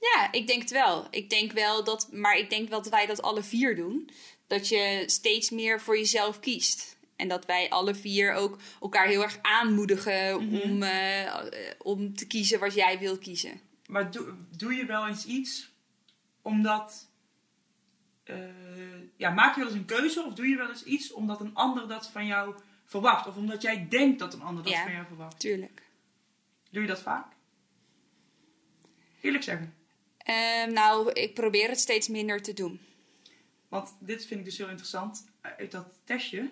Ja, ik denk het wel. Ik denk wel dat, maar ik denk wel dat wij dat alle vier doen. Dat je steeds meer voor jezelf kiest. En dat wij alle vier ook elkaar heel erg aanmoedigen om, eh, om te kiezen wat jij wil kiezen. Maar doe, doe je wel eens iets omdat. eh, ja, maak je wel eens een keuze of doe je wel eens iets omdat een ander dat van jou verwacht? Of omdat jij denkt dat een ander dat Ja. van jou verwacht? Tuurlijk. Doe je dat vaak? Eerlijk zeggen. Ehm, nou, ik probeer het steeds minder te doen. Want dit vind ik dus heel interessant. Uit dat testje,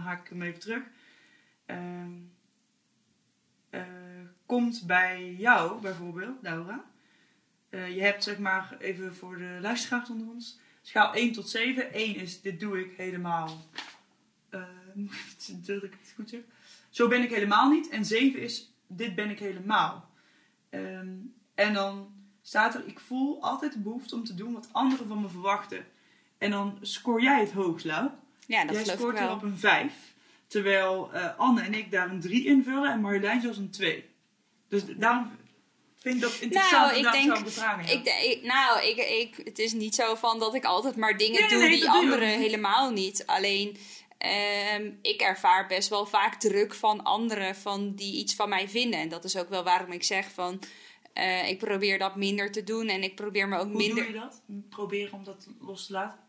haak ik hem even terug. Ehm, eh, komt bij jou bijvoorbeeld, Laura. Eh, je hebt zeg maar, even voor de luisteraars onder ons. Schaal 1 tot 7. 1 is dit doe ik helemaal. Uh, *laughs* dat ik het goed. Zo ben ik helemaal niet. En 7 is dit ben ik helemaal. Ehm, en dan staat er, ik voel altijd de behoefte om te doen wat anderen van me verwachten. En dan scoor jij het hoogst, Lau. Ja, dat jij scoort wel. op een 5. Terwijl eh, Anne en ik daar een 3 invullen en Marjolein zelfs een 2. Dus daarom vind ik dat interessant Nou, ik denk-. Ik, nou, ik, ik, het is niet zo van dat ik altijd maar dingen Nee, doe nee, die doe anderen helemaal niet. Alleen, ehm, ik ervaar best wel vaak druk van anderen van die iets van mij vinden. En dat is ook wel waarom ik zeg van, eh, ik probeer dat minder te doen en ik probeer me ook Hoe minder... doe je dat? Proberen om dat los te laten?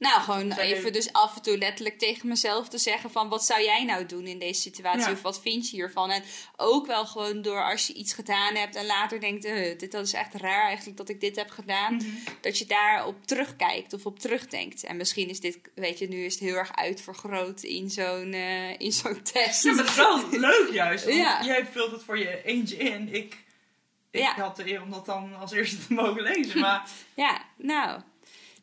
Nou, gewoon even dus af en toe letterlijk tegen mezelf te zeggen van wat zou jij nou doen in deze situatie Ja. of wat vind je hiervan? En ook wel gewoon door als je iets gedaan hebt en later denkt, eh, dit dat is echt raar eigenlijk dat ik dit heb gedaan, Mhm. dat je daarop terugkijkt of op terugdenkt. En misschien is dit, weet je, nu is het heel erg uitvergroot in zo'n eh, in zo'n test. Ja, maar dat is wel *laughs* leuk juist. Want Ja. Jij vult het voor je eentje in. Ik, ik Ja. had de eer om dat dan als eerste te mogen lezen. Maar *laughs* Ja, nou.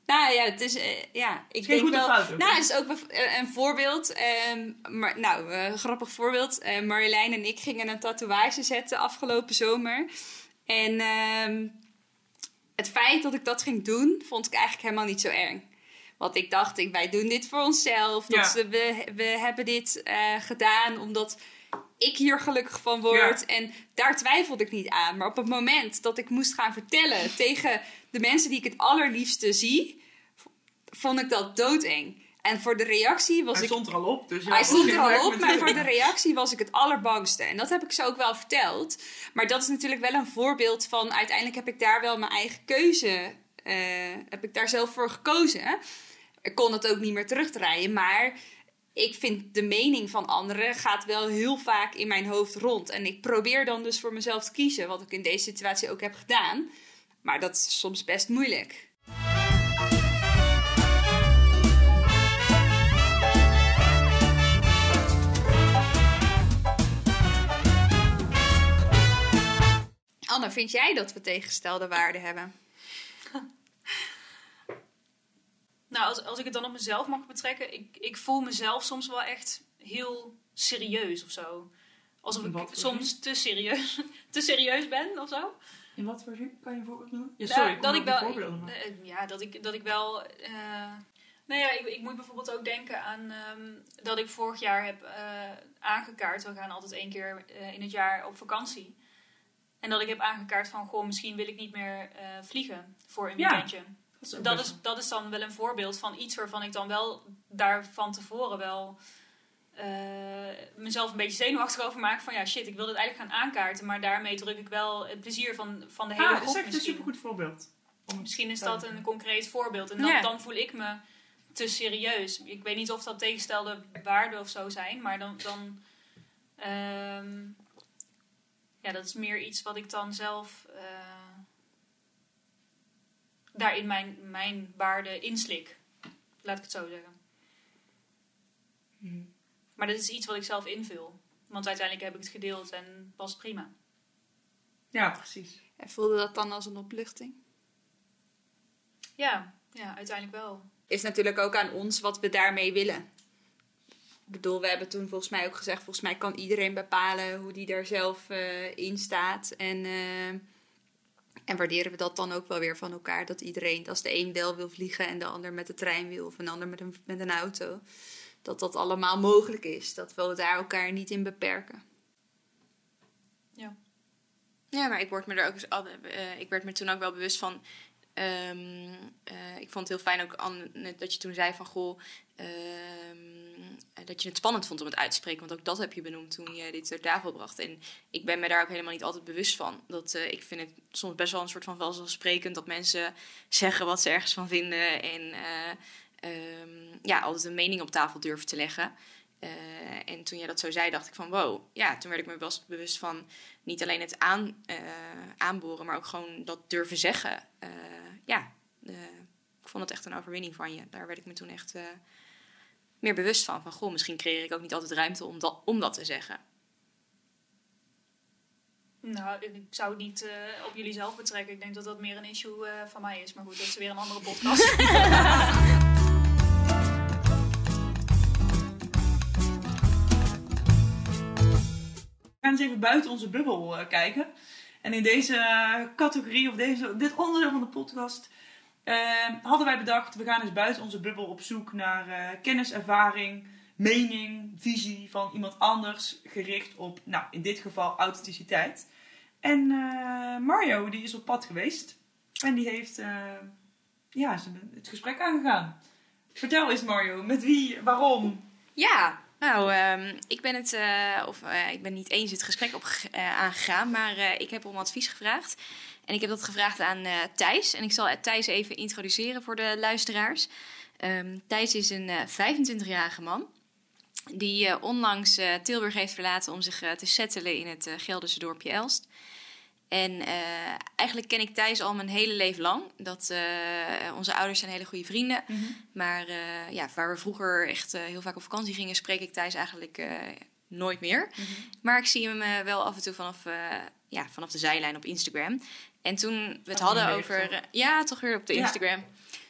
Nou ja, het is, eh, ja, ik geen denk wel. fout nou, het is ook eh, een voorbeeld. ehm, maar, nou, eh, grappig voorbeeld. Marjolein en ik gingen een tatoeage zetten afgelopen zomer. En ehm, het feit dat ik dat ging doen, vond ik eigenlijk helemaal niet zo erg. Want ik dacht, wij doen dit voor onszelf. Ja. we, we hebben dit gedaan omdat ik hier gelukkig van word. Ja. En daar twijfelde ik niet aan. Maar op het moment dat ik moest gaan vertellen tegen de mensen die ik het allerliefste zie, vond ik dat doodeng. En voor de reactie was hij ik stond er al op. Dus ja, hij stond er al op, maar voor de reactie was ik het allerbangste. En dat heb ik ze ook wel verteld. Maar dat is natuurlijk wel een voorbeeld van... uiteindelijk heb ik daar wel mijn eigen keuze... eh, heb ik daar zelf voor gekozen. Ik kon het ook niet meer terugdraaien, maar... Ik vind de mening van anderen gaat wel heel vaak in mijn hoofd rond. En ik probeer dan dus voor mezelf te kiezen, wat ik in deze situatie ook heb gedaan. Maar dat is soms best moeilijk. Anne, vind jij dat we tegengestelde waarden hebben? Nou, als, als ik het dan op mezelf mag betrekken, ik, ik voel mezelf soms wel echt heel serieus of zo. Alsof wat ik soms te serieus, *laughs* te serieus ben of zo. In wat voor zin? Kan je een voorbeeld noemen? Ja, Nou, sorry, ik dat ik ook wel, noemen. eh, ja, dat ik, dat ik wel. eh, nou ja, ik, ik moet bijvoorbeeld ook denken aan ehm, dat ik vorig jaar heb eh, aangekaart. We gaan altijd één keer in het jaar op vakantie. En dat ik heb aangekaart van, goh, misschien wil ik niet meer eh, vliegen voor een Ja, weekendje. Dat is, Dat best is, dat is dan wel een voorbeeld van iets waarvan ik dan wel daar van tevoren wel eh, mezelf een beetje zenuwachtig over maak. Van ja, shit, ik wil dit eigenlijk gaan aankaarten. Maar daarmee druk ik wel het plezier van, van de hele Ah, dat groep is echt een misschien. supergoed voorbeeld. Misschien is dat een concreet voorbeeld. En dan, Ja. dan voel ik me te serieus. Ik weet niet of dat tegenstelde waarden of zo zijn. Maar dan... dan ehm, ja, dat is meer iets wat ik dan zelf... eh, daarin mijn, mijn waarden inslik. Laat ik het zo zeggen. Mhm. Maar dat is iets wat ik zelf invul. Want uiteindelijk heb ik het gedeeld en was het prima. Ja, precies. En voelde dat dan als een opluchting? Ja, ja uiteindelijk wel. Is natuurlijk ook aan ons wat we daarmee willen. Ik bedoel, we hebben toen volgens mij ook gezegd, volgens mij kan iedereen bepalen hoe die daar zelf eh, in staat. En, eh, en waarderen we dat dan ook wel weer van elkaar. Dat iedereen, als de een wel wil vliegen en de ander met de trein wil of een ander met een, met een auto. Dat dat allemaal mogelijk is. Dat we daar elkaar niet in beperken. Ja. Ja, maar ik, word me er ook, eens al- eh, ik werd me toen ook wel bewust van. ehm, eh, ik vond het heel fijn ook Anne, dat je toen zei van goh. ehm, eh, dat je het spannend vond om het uit te spreken. Want ook dat heb je benoemd toen je dit ter tafel bracht. En ik ben me daar ook helemaal niet altijd bewust van. Dat, eh, ik vind het soms best wel een soort van vanzelfsprekend dat mensen zeggen wat ze ergens van vinden. En eh, ehm, ja, altijd een mening op tafel durven te leggen. Eh, en toen jij dat zo zei, dacht ik van wow. Ja, toen werd ik me wel bewust van niet alleen het aan, eh, aanboren, maar ook gewoon dat durven zeggen. Eh, ja, eh, ik vond het echt een overwinning van je. Daar werd ik me toen echt eh, meer bewust van. Van goh, misschien creëer ik ook niet altijd ruimte om dat, om dat te zeggen. Nou, ik zou het niet eh, op jullie zelf betrekken. Ik denk dat dat meer een issue eh, van mij is. Maar goed, dat is weer een andere podcast. *laughs* We gaan eens even buiten onze bubbel eh, kijken. En in deze categorie, of deze, dit onderdeel van de podcast, hadden wij bedacht, we gaan eens buiten onze bubbel op zoek naar eh, kennis, ervaring, mening, visie van iemand anders, gericht op, nou, in dit geval authenticiteit. En eh, Mario, die is op pad geweest. En die heeft, eh, ja, het gesprek aangegaan. Vertel eens Mario, met wie, waarom? Ja, nou, ehm, ik ben het, of ik ben niet eens het gesprek op eh, aangegaan, maar ik heb om advies gevraagd. En ik heb dat gevraagd aan eh, Thijs. En ik zal eh, Thijs even introduceren voor de luisteraars. Ehm, Thijs is een eh, 25-jarige man. Die eh, onlangs eh, Tilburg heeft verlaten om zich eh, te settelen in het eh, Gelderse dorpje Elst. En eh, eigenlijk ken ik Thijs al mijn hele leven lang. Dat, eh, onze ouders zijn hele goede vrienden. Maar eh, ja, waar we vroeger echt eh, heel vaak op vakantie gingen, spreek ik Thijs eigenlijk eh, nooit meer. Maar ik zie hem eh, wel af en toe vanaf, eh, ja, vanaf de zijlijn op Instagram. En toen we het hadden over... eh, ja, toch weer op de. Instagram.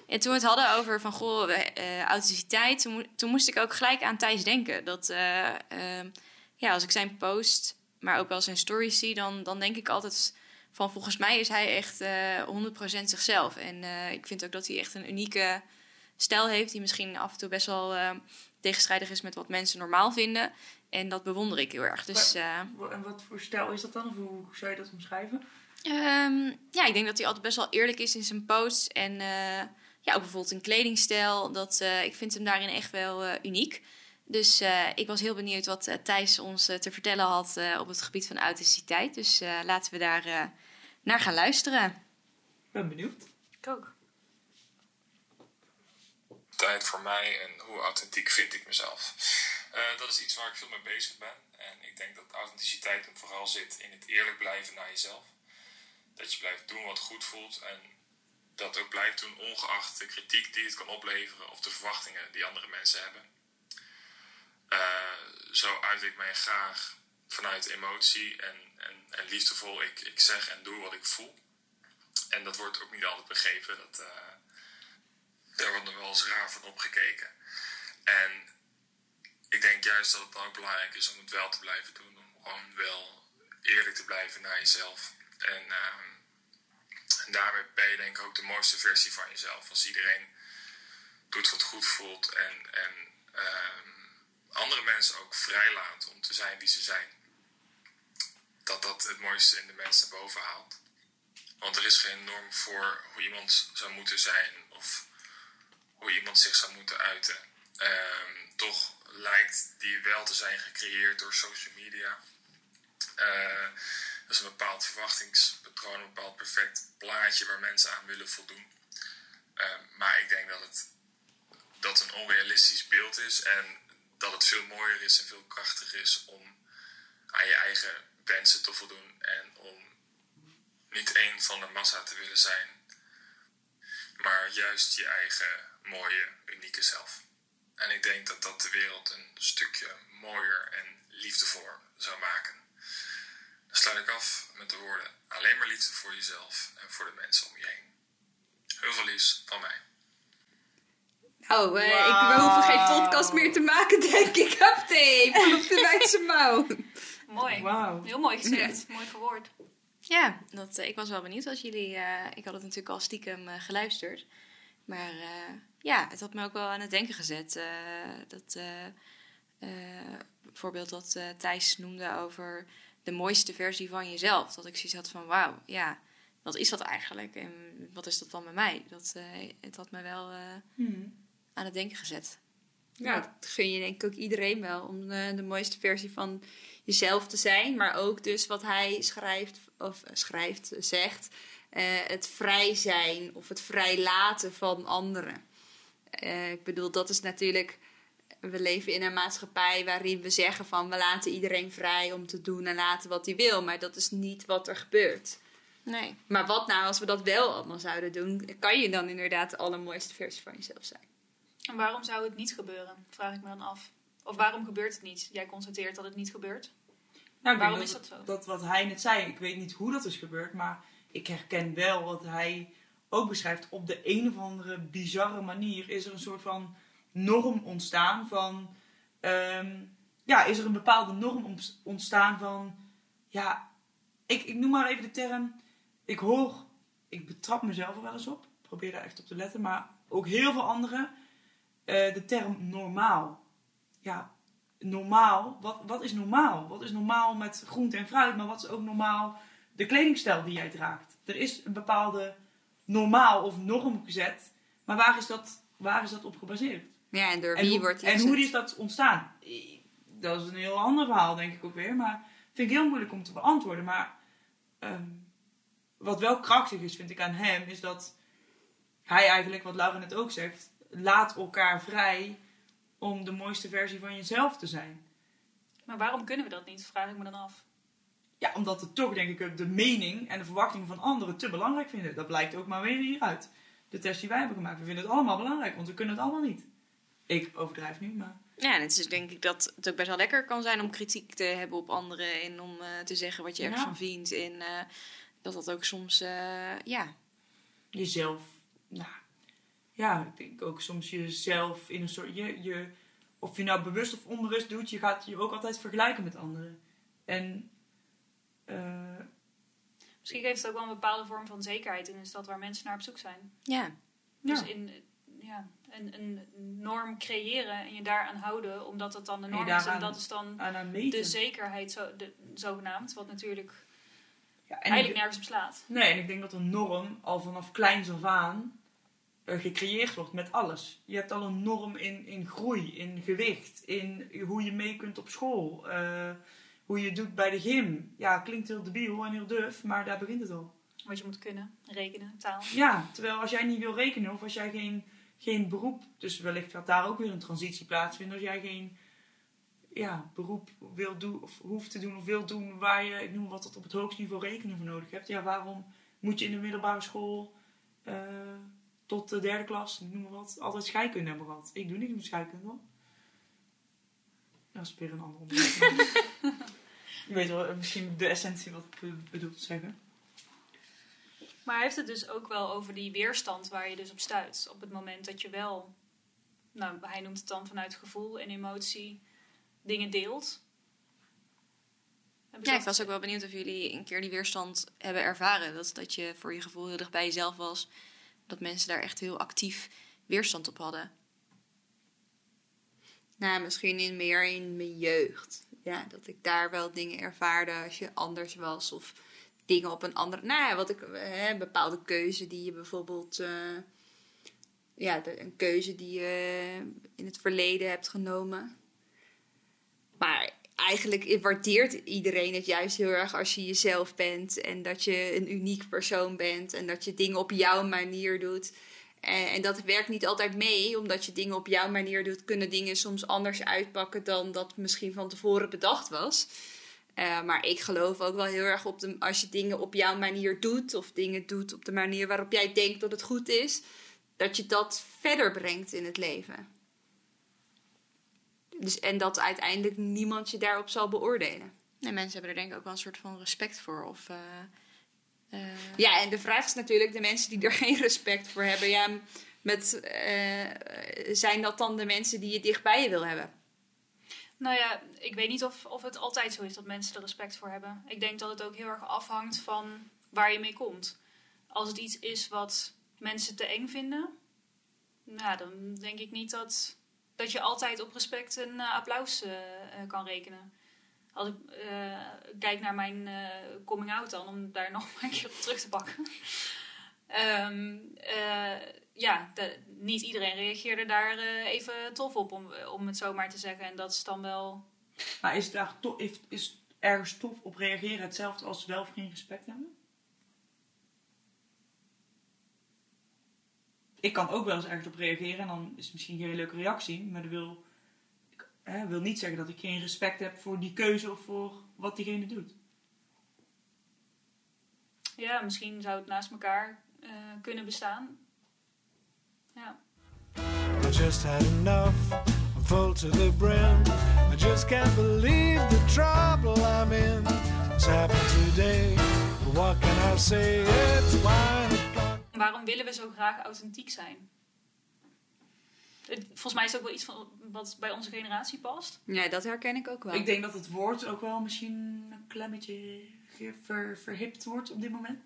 En toen we het hadden over van, goh, eh, authenticiteit... Toen, mo- toen moest ik ook gelijk aan Thijs denken. Dat, eh, ehm, ja, als ik zijn post, maar ook wel zijn stories zie... dan, dan denk ik altijd van, volgens mij is hij echt eh 100% zichzelf. En ik vind ook dat hij echt een unieke stijl heeft... die misschien af en toe best wel tegenstrijdig is met wat mensen normaal vinden... En dat bewonder ik heel erg. Dus En wat voor stijl is dat dan? Of hoe zou je dat omschrijven? Ehm, ja, ik denk dat hij altijd best wel eerlijk is in zijn posts. En eh, ja, ook bijvoorbeeld een kledingstijl. Dat, eh, ik vind hem daarin echt wel eh, uniek. Dus eh, ik was heel benieuwd wat Thijs ons te vertellen had eh, op het gebied van authenticiteit. Dus eh, laten we daar eh, naar gaan luisteren. Ik ben benieuwd. ik ook. tijd voor mij en hoe authentiek vind ik mezelf. Eh, dat is iets waar ik veel mee bezig ben. En ik denk dat authenticiteit hem vooral zit in het eerlijk blijven naar jezelf. Dat je blijft doen wat goed voelt en dat ook blijft doen ongeacht de kritiek die het kan opleveren of de verwachtingen die andere mensen hebben. Eh, zo uit ik mij graag vanuit emotie en, en, en liefdevol. Ik, ik zeg en doe wat ik voel. En dat wordt ook niet altijd begrepen. Dat, eh, daar wordt nog wel eens raar van opgekeken. En ik denk juist dat het dan ook belangrijk is om het wel te blijven doen. Om gewoon wel eerlijk te blijven naar jezelf. En, ehm, en daarmee ben je denk ik ook de mooiste versie van jezelf. Als iedereen doet wat goed voelt en, en ehm, andere mensen ook vrijlaat om te zijn wie ze zijn. Dat dat het mooiste in de mensen boven haalt. Want er is geen norm voor hoe iemand zou moeten zijn of hoe iemand zich zou moeten uiten. Ehm, toch lijkt die wel te zijn gecreëerd door social media. Eh, dat is een bepaald verwachtingspatroon, een bepaald perfect plaatje waar mensen aan willen voldoen. Ehm, maar ik denk dat het dat een onrealistisch beeld is en dat het veel mooier is en veel krachtiger is om aan je eigen wensen te voldoen en om niet één van de massa te willen zijn, maar juist je eigen mooie, unieke zelf. En ik denk dat dat de wereld een stukje mooier en liefdevoller zou maken. Sluit ik af met de woorden: alleen maar liefde voor jezelf en voor de mensen om je heen. Heel veel liefs van mij. Oh, eh, ik, we hoeven geen podcast meer te maken, denk ik. *laughs* Update, op de *laughs* wijze mouw. Mooi. Wauw. Heel mooi gezegd. Mooi verwoord. Ja, dat, eh, ik was wel benieuwd als jullie... eh, ik had het natuurlijk al stiekem eh, geluisterd. Maar eh, ja, het had me ook wel aan het denken gezet. eh, dat bijvoorbeeld dat eh, Thijs noemde over de mooiste versie van jezelf. Dat ik zoiets had van, wauw, ja, wat is dat eigenlijk? En wat is dat dan bij mij? Dat, eh, het had me wel eh, Hmm. aan het denken gezet. Ja, dat gun je denk ik ook iedereen wel. Om eh, de mooiste versie van jezelf te zijn. Maar ook dus wat hij schrijft, of schrijft, zegt. het vrij zijn of het vrij laten van anderen. Ik bedoel, dat is natuurlijk... We leven in een maatschappij waarin we zeggen van... we laten iedereen vrij om te doen en laten wat hij wil. Maar dat is niet wat er gebeurt. Nee. Maar wat nou als we dat wel allemaal zouden doen? Kan je dan inderdaad de allermooiste versie van jezelf zijn? En waarom zou het niet gebeuren? Vraag ik me dan af. Of waarom gebeurt het niet? Jij constateert dat het niet gebeurt. Nou, Waarom is dat zo? Dat wat hij net zei, ik weet niet hoe dat is gebeurd, maar ik herken wel wat hij ook beschrijft. Op de een of andere bizarre manier is er een soort van norm ontstaan van... ehm, ja, is er een bepaalde norm ont- ontstaan van... Ja, ik, ik noem maar even de term... Ik hoor, ik betrap mezelf wel eens op. Probeer daar echt op te letten. Maar ook heel veel anderen. eh, de term normaal. Ja, normaal. Wat, wat is normaal? Wat is normaal met groente en fruit? Maar wat is ook normaal de kledingstijl die jij draagt? Er is een bepaalde normaal of norm gezet. Maar waar is dat, waar is dat op gebaseerd? Ja, en door En wie hoe, wordt die en hoe is dat ontstaan? Dat is een heel ander verhaal, denk ik ook weer. Maar vind ik heel moeilijk om te beantwoorden. Maar ehm, wat wel krachtig is, vind ik aan hem, is dat hij eigenlijk, wat Laura net ook zegt, laat elkaar vrij om de mooiste versie van jezelf te zijn. Maar waarom kunnen we dat niet? Vraag ik me dan af. Ja, omdat we toch, denk ik, de mening en de verwachting van anderen te belangrijk vinden. Dat blijkt ook maar weer hieruit. De test die wij hebben gemaakt. We vinden het allemaal belangrijk, want we kunnen het allemaal niet. Ik overdrijf nu, maar... Ja, en het is dus denk ik dat het ook best wel lekker kan zijn om kritiek te hebben op anderen en om eh, te zeggen wat je ergens Ja. van vindt. En eh, dat dat ook soms, eh, ja, jezelf, nou, ja, ik denk ook soms jezelf in een soort, je, je, of je nou bewust of onbewust doet, je gaat je ook altijd vergelijken met anderen. En, eh, Misschien geeft het ook wel een bepaalde vorm van zekerheid in een stad waar mensen naar op zoek zijn. ja, Dus ja, in, ja, een, een norm creëren en je daaraan houden, omdat dat dan de norm is. En dat is dan de zekerheid, zo, de, zogenaamd. Wat natuurlijk ja, en eigenlijk ik, nergens op slaat. nee, en ik denk dat een norm al vanaf kleins af aan eh, gecreëerd wordt met alles. Je hebt al een norm in, in groei, in gewicht, in hoe je mee kunt op school, eh, hoe je doet bij de gym. Ja, klinkt heel debiel en heel duf, maar daar begint het al. Wat je moet kunnen, rekenen, taal. Ja, terwijl als jij niet wil rekenen of als jij geen, geen beroep, dus wellicht gaat daar ook weer een transitie plaatsvinden, als jij geen ja, beroep wil doen of hoeft te doen of wil doen waar je, ik noem wat, tot op het hoogste niveau rekenen voor nodig hebt, ja, waarom moet je in de middelbare school eh, tot de derde klas, ik noem maar wat, altijd scheikunde hebben gehad? Ik doe niet met scheikunde. Dat is weer een ander onderwerp. *laughs* je weet wel, misschien de essentie wat ik be- bedoel te zeggen. Maar hij heeft het dus ook wel over die weerstand waar je dus op stuit. Op het moment dat je wel, nou, hij noemt het dan vanuit gevoel en emotie, dingen deelt. Ja, ik was ook wel benieuwd of jullie een keer die weerstand hebben ervaren. Dat, dat je voor je gevoel heel dicht bij jezelf was. Dat mensen daar echt heel actief weerstand op hadden. Nou, misschien in meer in mijn jeugd. Ja, dat ik daar wel dingen ervaarde als je anders was. Of dingen op een andere... Nou wat ik... Hè, een bepaalde keuze die je bijvoorbeeld... eh, ja, een keuze die je in het verleden hebt genomen. Maar eigenlijk waardeert iedereen het juist heel erg als je jezelf bent. En dat je een uniek persoon bent. En dat je dingen op jouw manier doet. En, en dat werkt niet altijd mee, omdat je dingen op jouw manier doet, kunnen dingen soms anders uitpakken dan dat misschien van tevoren bedacht was. Eh, maar ik geloof ook wel heel erg op de, als je dingen op jouw manier doet, of dingen doet op de manier waarop jij denkt dat het goed is, dat je dat verder brengt in het leven. Dus, en dat uiteindelijk niemand je daarop zal beoordelen. En mensen hebben er denk ik ook wel een soort van respect voor. Of, eh, eh, Ja, en de vraag is natuurlijk, de mensen die er *laughs* geen respect voor hebben, ja, met, zijn dat dan de mensen die je dichtbij je wil hebben? Nou ja, ik weet niet of, of het altijd zo is dat mensen er respect voor hebben. Ik denk dat het ook heel erg afhangt van waar je mee komt. Als het iets is wat mensen te eng vinden, nou, dan denk ik niet dat, dat je altijd op respect en eh, applaus eh, eh, kan rekenen. Als ik kijk naar mijn coming out dan, om daar *laughs* nog een keer op terug te pakken. Eh, ja, de- niet iedereen reageerde daar eh, even tof op, om, om het zo maar te zeggen. En dat is dan wel Maar is, daar to- heeft- is ergens tof op reageren hetzelfde als wel of geen respect hebben? Ik kan ook wel eens ergens op reageren en dan is het misschien geen leuke reactie, maar dat wil, ik, hè, wil niet zeggen dat ik geen respect heb voor die keuze of voor wat diegene doet. Ja, misschien zou het naast elkaar eh, kunnen bestaan. Ja. I just had enough. I'm full to the brim. I just can't believe the trouble I'm in. It's happened today. But what can I say? It's wine o'clock. Waarom willen we zo graag authentiek zijn? Het- Volgens mij is het ook wel iets van wat bij onze generatie past. Ja, dat herken ik ook wel. Ik denk dat het woord ook wel misschien een klein beetje ge- ver, verhipt wordt op dit moment.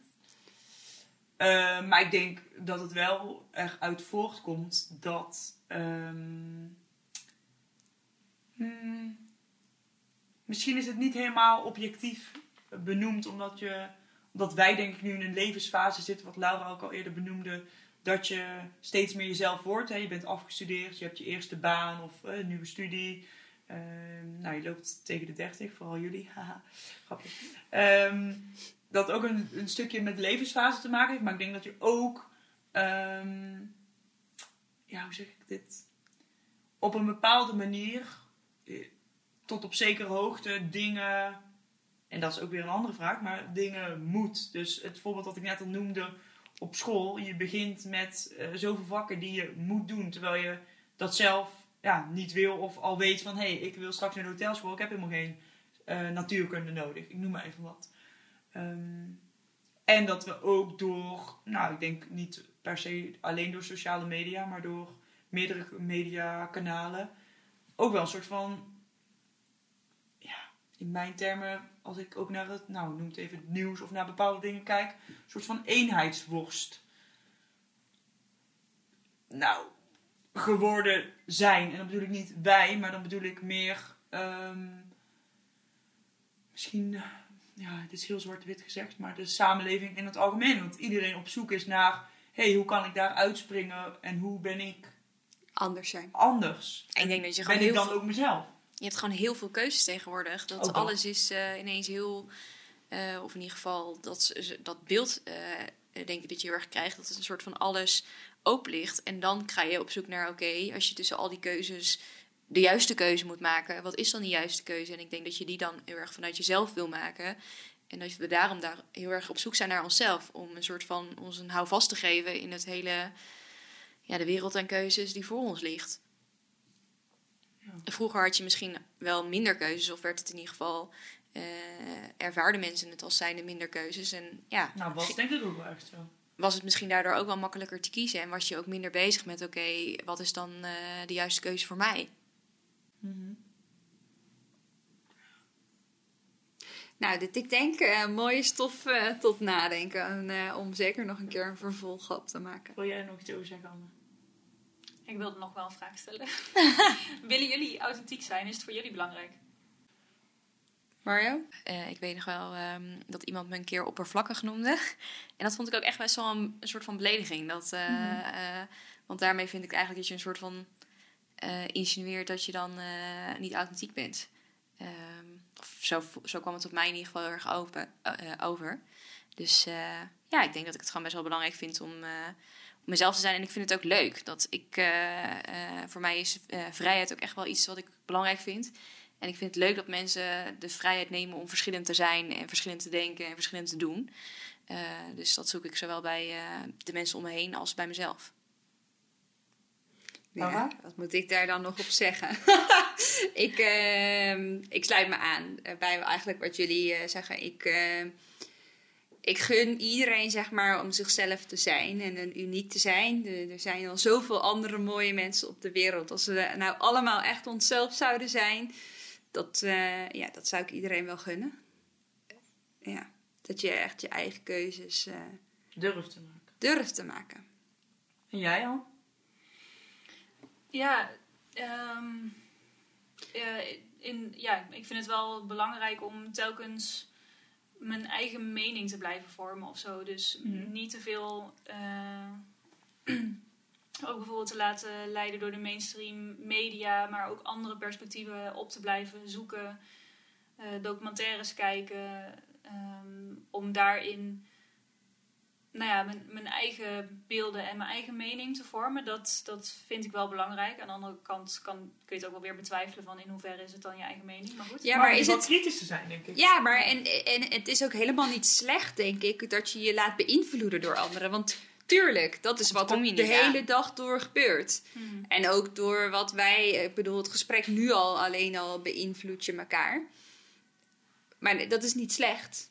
Eh, maar ik denk dat het wel eruit voortkomt dat. ehm, hmm, misschien is het niet helemaal objectief benoemd, omdat, je, omdat wij, denk ik, nu in een levensfase zitten, wat Laura ook al eerder benoemde. Dat je steeds meer jezelf wordt. Hè? Je bent afgestudeerd, je hebt je eerste baan of eh, nieuwe studie. Ehm, nou, je loopt tegen de 30, vooral jullie. *laughs* Haha, grapje. Ehm, dat ook een, een stukje met levensfase te maken heeft. Maar ik denk dat je ook, ehm, ja, hoe zeg ik dit? Op een bepaalde manier, eh, tot op zekere hoogte, dingen, en dat is ook weer een andere vraag, maar dingen moet. Dus het voorbeeld dat ik net al noemde op school, je begint met eh, zoveel vakken die je moet doen, terwijl je dat zelf ja, niet wil of al weet van hé, hey, ik wil straks de hotelschool, ik heb helemaal geen eh, natuurkunde nodig. Ik noem maar even wat. Ehm, en dat we ook door, nou ik denk niet per se alleen door sociale media, maar door meerdere mediakanalen ook wel een soort van, ja, in mijn termen, als ik ook naar het, nou noem het even het nieuws of naar bepaalde dingen kijk, een soort van eenheidsworst. Nou, geworden zijn. En dan bedoel ik niet wij, maar dan bedoel ik meer. ehm, misschien, ja, dit is heel zwart-wit gezegd, maar de samenleving in het algemeen. Want iedereen op zoek is naar, hé, hey, hoe kan ik daar uitspringen en hoe ben ik Anders zijn. anders? En ik denk dat je ben gewoon ik heel dan ook mezelf? Je hebt gewoon heel veel keuzes tegenwoordig. Dat alles is eh, ineens heel... eh, of in ieder geval dat, dat beeld, eh, denk ik dat je heel erg krijgt. Dat het een soort van alles open ligt. En dan ga je op zoek naar, oké, als je tussen al die keuzes de juiste keuze moet maken. Wat is dan die juiste keuze? En ik denk dat je die dan heel erg vanuit jezelf wil maken. En dat we daarom daar heel erg op zoek zijn naar onszelf. Om een soort van ons een houvast te geven in het hele... Ja, de wereld en keuzes die voor ons ligt. Vroeger had je misschien wel minder keuzes, of werd het in ieder geval. eh ervaarden mensen het als zijnde minder keuzes. En ja, Nou, was denk ik ook wel echt zo. was het misschien daardoor ook wel makkelijker te kiezen. En was je ook minder bezig met: oké, wat is dan eh, de juiste keuze voor mij? Nou, dit, ik denk eh, mooie stof eh, tot nadenken. En, eh, om zeker nog een keer een vervolg op te maken. Wil jij er nog iets over zeggen, Anne? Ik wilde nog wel een vraag stellen. *laughs* Willen jullie authentiek zijn? Is het voor jullie belangrijk? Mario? Eh, ik weet nog wel ehm, dat iemand me een keer oppervlakkig noemde. En dat vond ik ook echt best wel een, een soort van belediging. Dat, eh, eh, want daarmee vind ik eigenlijk dat je een soort van eh, insinueert dat je dan eh, niet authentiek bent. Ehm, zo, kwam het op mij in ieder geval heel erg open, eh, over. Dus eh, ja, ik denk dat ik het gewoon best wel belangrijk vind om, eh, om mezelf te zijn. En ik vind het ook leuk. Dat ik, eh, eh, voor mij is eh, vrijheid ook echt wel iets wat ik belangrijk vind. En ik vind het leuk dat mensen de vrijheid nemen om verschillend te zijn en verschillend te denken en verschillend te doen. Eh, dus dat zoek ik zowel bij eh, de mensen om me heen als bij mezelf. Ja, wat moet ik daar dan nog op zeggen? *laughs* ik, ehm, ik sluit me aan eh, bij eigenlijk wat jullie eh, zeggen. Ik, eh, ik gun iedereen, zeg maar, om zichzelf te zijn en een uniek te zijn. Er, er zijn al zoveel andere mooie mensen op de wereld. Als we nou allemaal echt onszelf zouden zijn, dat, ja, dat zou ik iedereen wel gunnen. Ja, dat je echt je eigen keuzes durft te maken. Durft te maken. En jij al? Ja, um, in, ja, ik vind het wel belangrijk om telkens mijn eigen mening te blijven vormen of zo. Dus mhm. niet te veel uh, *clears throat* ook bijvoorbeeld te laten leiden door de mainstream media, maar ook andere perspectieven op te blijven zoeken, uh, documentaires kijken, um, om daarin nou ja, mijn, mijn eigen beelden en mijn eigen mening te vormen, dat, dat vind ik wel belangrijk. Aan de andere kant kan, kun je het ook wel weer betwijfelen van in hoeverre is het dan je eigen mening. Maar goed. Ja, maar, is het kritisch te zijn, denk ik. Ja, maar en, en het is ook helemaal niet slecht, denk ik, dat je je laat beïnvloeden door anderen. Want tuurlijk, dat is wat er de hele dag door gebeurt. Hmm. En ook door wat wij, ik bedoel, het gesprek nu al alleen al beïnvloed je elkaar. Maar dat is niet slecht.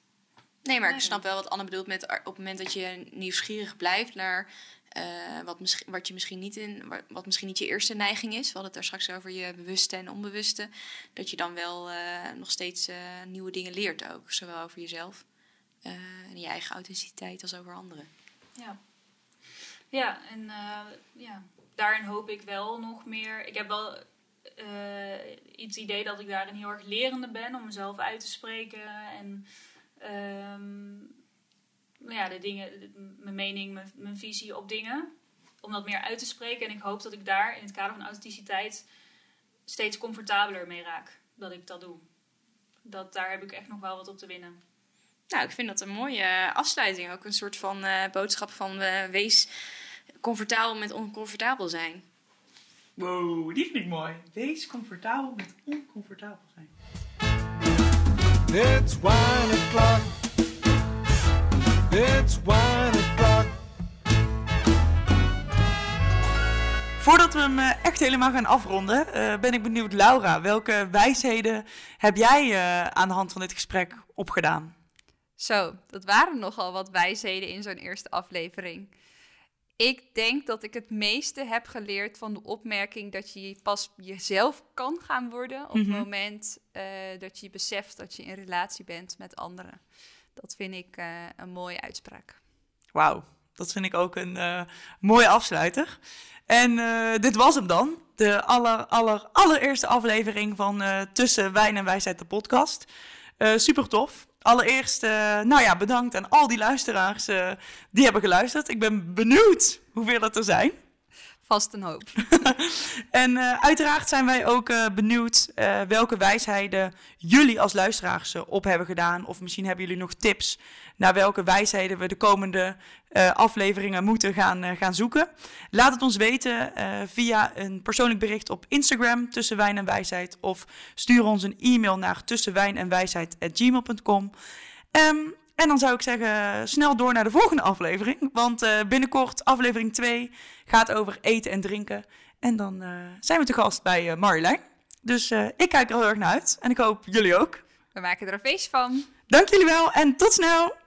Nee, maar ik snap wel wat Anne bedoelt met op het moment dat je nieuwsgierig blijft naar uh, wat, wat, je misschien niet in, wat misschien niet je eerste neiging is. We hadden het daar straks over je bewuste en onbewuste. Dat je dan wel uh, nog steeds uh, nieuwe dingen leert ook. Zowel over jezelf en je eigen authenticiteit als over anderen. Ja, ja en ja, daarin hoop ik wel nog meer. Ik heb wel iets idee dat ik daarin heel erg lerende ben om mezelf uit te spreken en um, nou ja, de dingen, mijn mening, mijn, mijn, visie op dingen. Om dat meer uit te spreken. En ik hoop dat ik daar in het kader van authenticiteit steeds comfortabeler mee raak. Dat ik dat doe. Dat, daar heb ik echt nog wel wat op te winnen. Nou, ik vind dat een mooie afsluiting. Ook een soort van uh, boodschap van uh, wees comfortabel met oncomfortabel zijn. Wow, die vind ik mooi. Wees comfortabel met oncomfortabel zijn. It's one o'clock. It's one o'clock. Voordat we hem eh, echt helemaal gaan afronden, uh, ben ik benieuwd, Laura, welke wijsheden heb jij uh, aan de hand van dit gesprek opgedaan? Zo, dat waren nogal wat wijsheden in zo'n eerste aflevering. Ik denk dat ik het meeste heb geleerd van de opmerking dat je pas jezelf kan gaan worden op het mhm. moment uh, dat je beseft dat je in relatie bent met anderen. Dat vind ik uh, een mooie uitspraak. Wauw, dat vind ik ook een uh, mooie afsluiter. En dit was hem dan, de aller, aller, allereerste aflevering van Tussen Wijn en Wijsheid, de podcast. super tof. Allereerst, uh, nou ja, bedankt aan al die luisteraars uh, die hebben geluisterd. Ik ben benieuwd hoeveel dat er zijn. Vast een hoop. *laughs* en uh, uiteraard zijn wij ook benieuwd welke wijsheden jullie als luisteraars op hebben gedaan. Of misschien hebben jullie nog tips naar welke wijsheden we de komende afleveringen moeten gaan, gaan zoeken. Laat het ons weten via een persoonlijk bericht op Instagram tussen wijn en wijsheid of stuur ons een e-mail naar tussenwijn en wijsheid@gmail.com. Um, ehm, en dan zou ik zeggen, snel door naar de volgende aflevering. Want binnenkort, aflevering 2, gaat over eten en drinken. En dan zijn we te gast bij Marjolein. Dus ik kijk er heel erg naar uit. En ik hoop jullie ook. We maken er een feest van. Dank jullie wel en tot snel!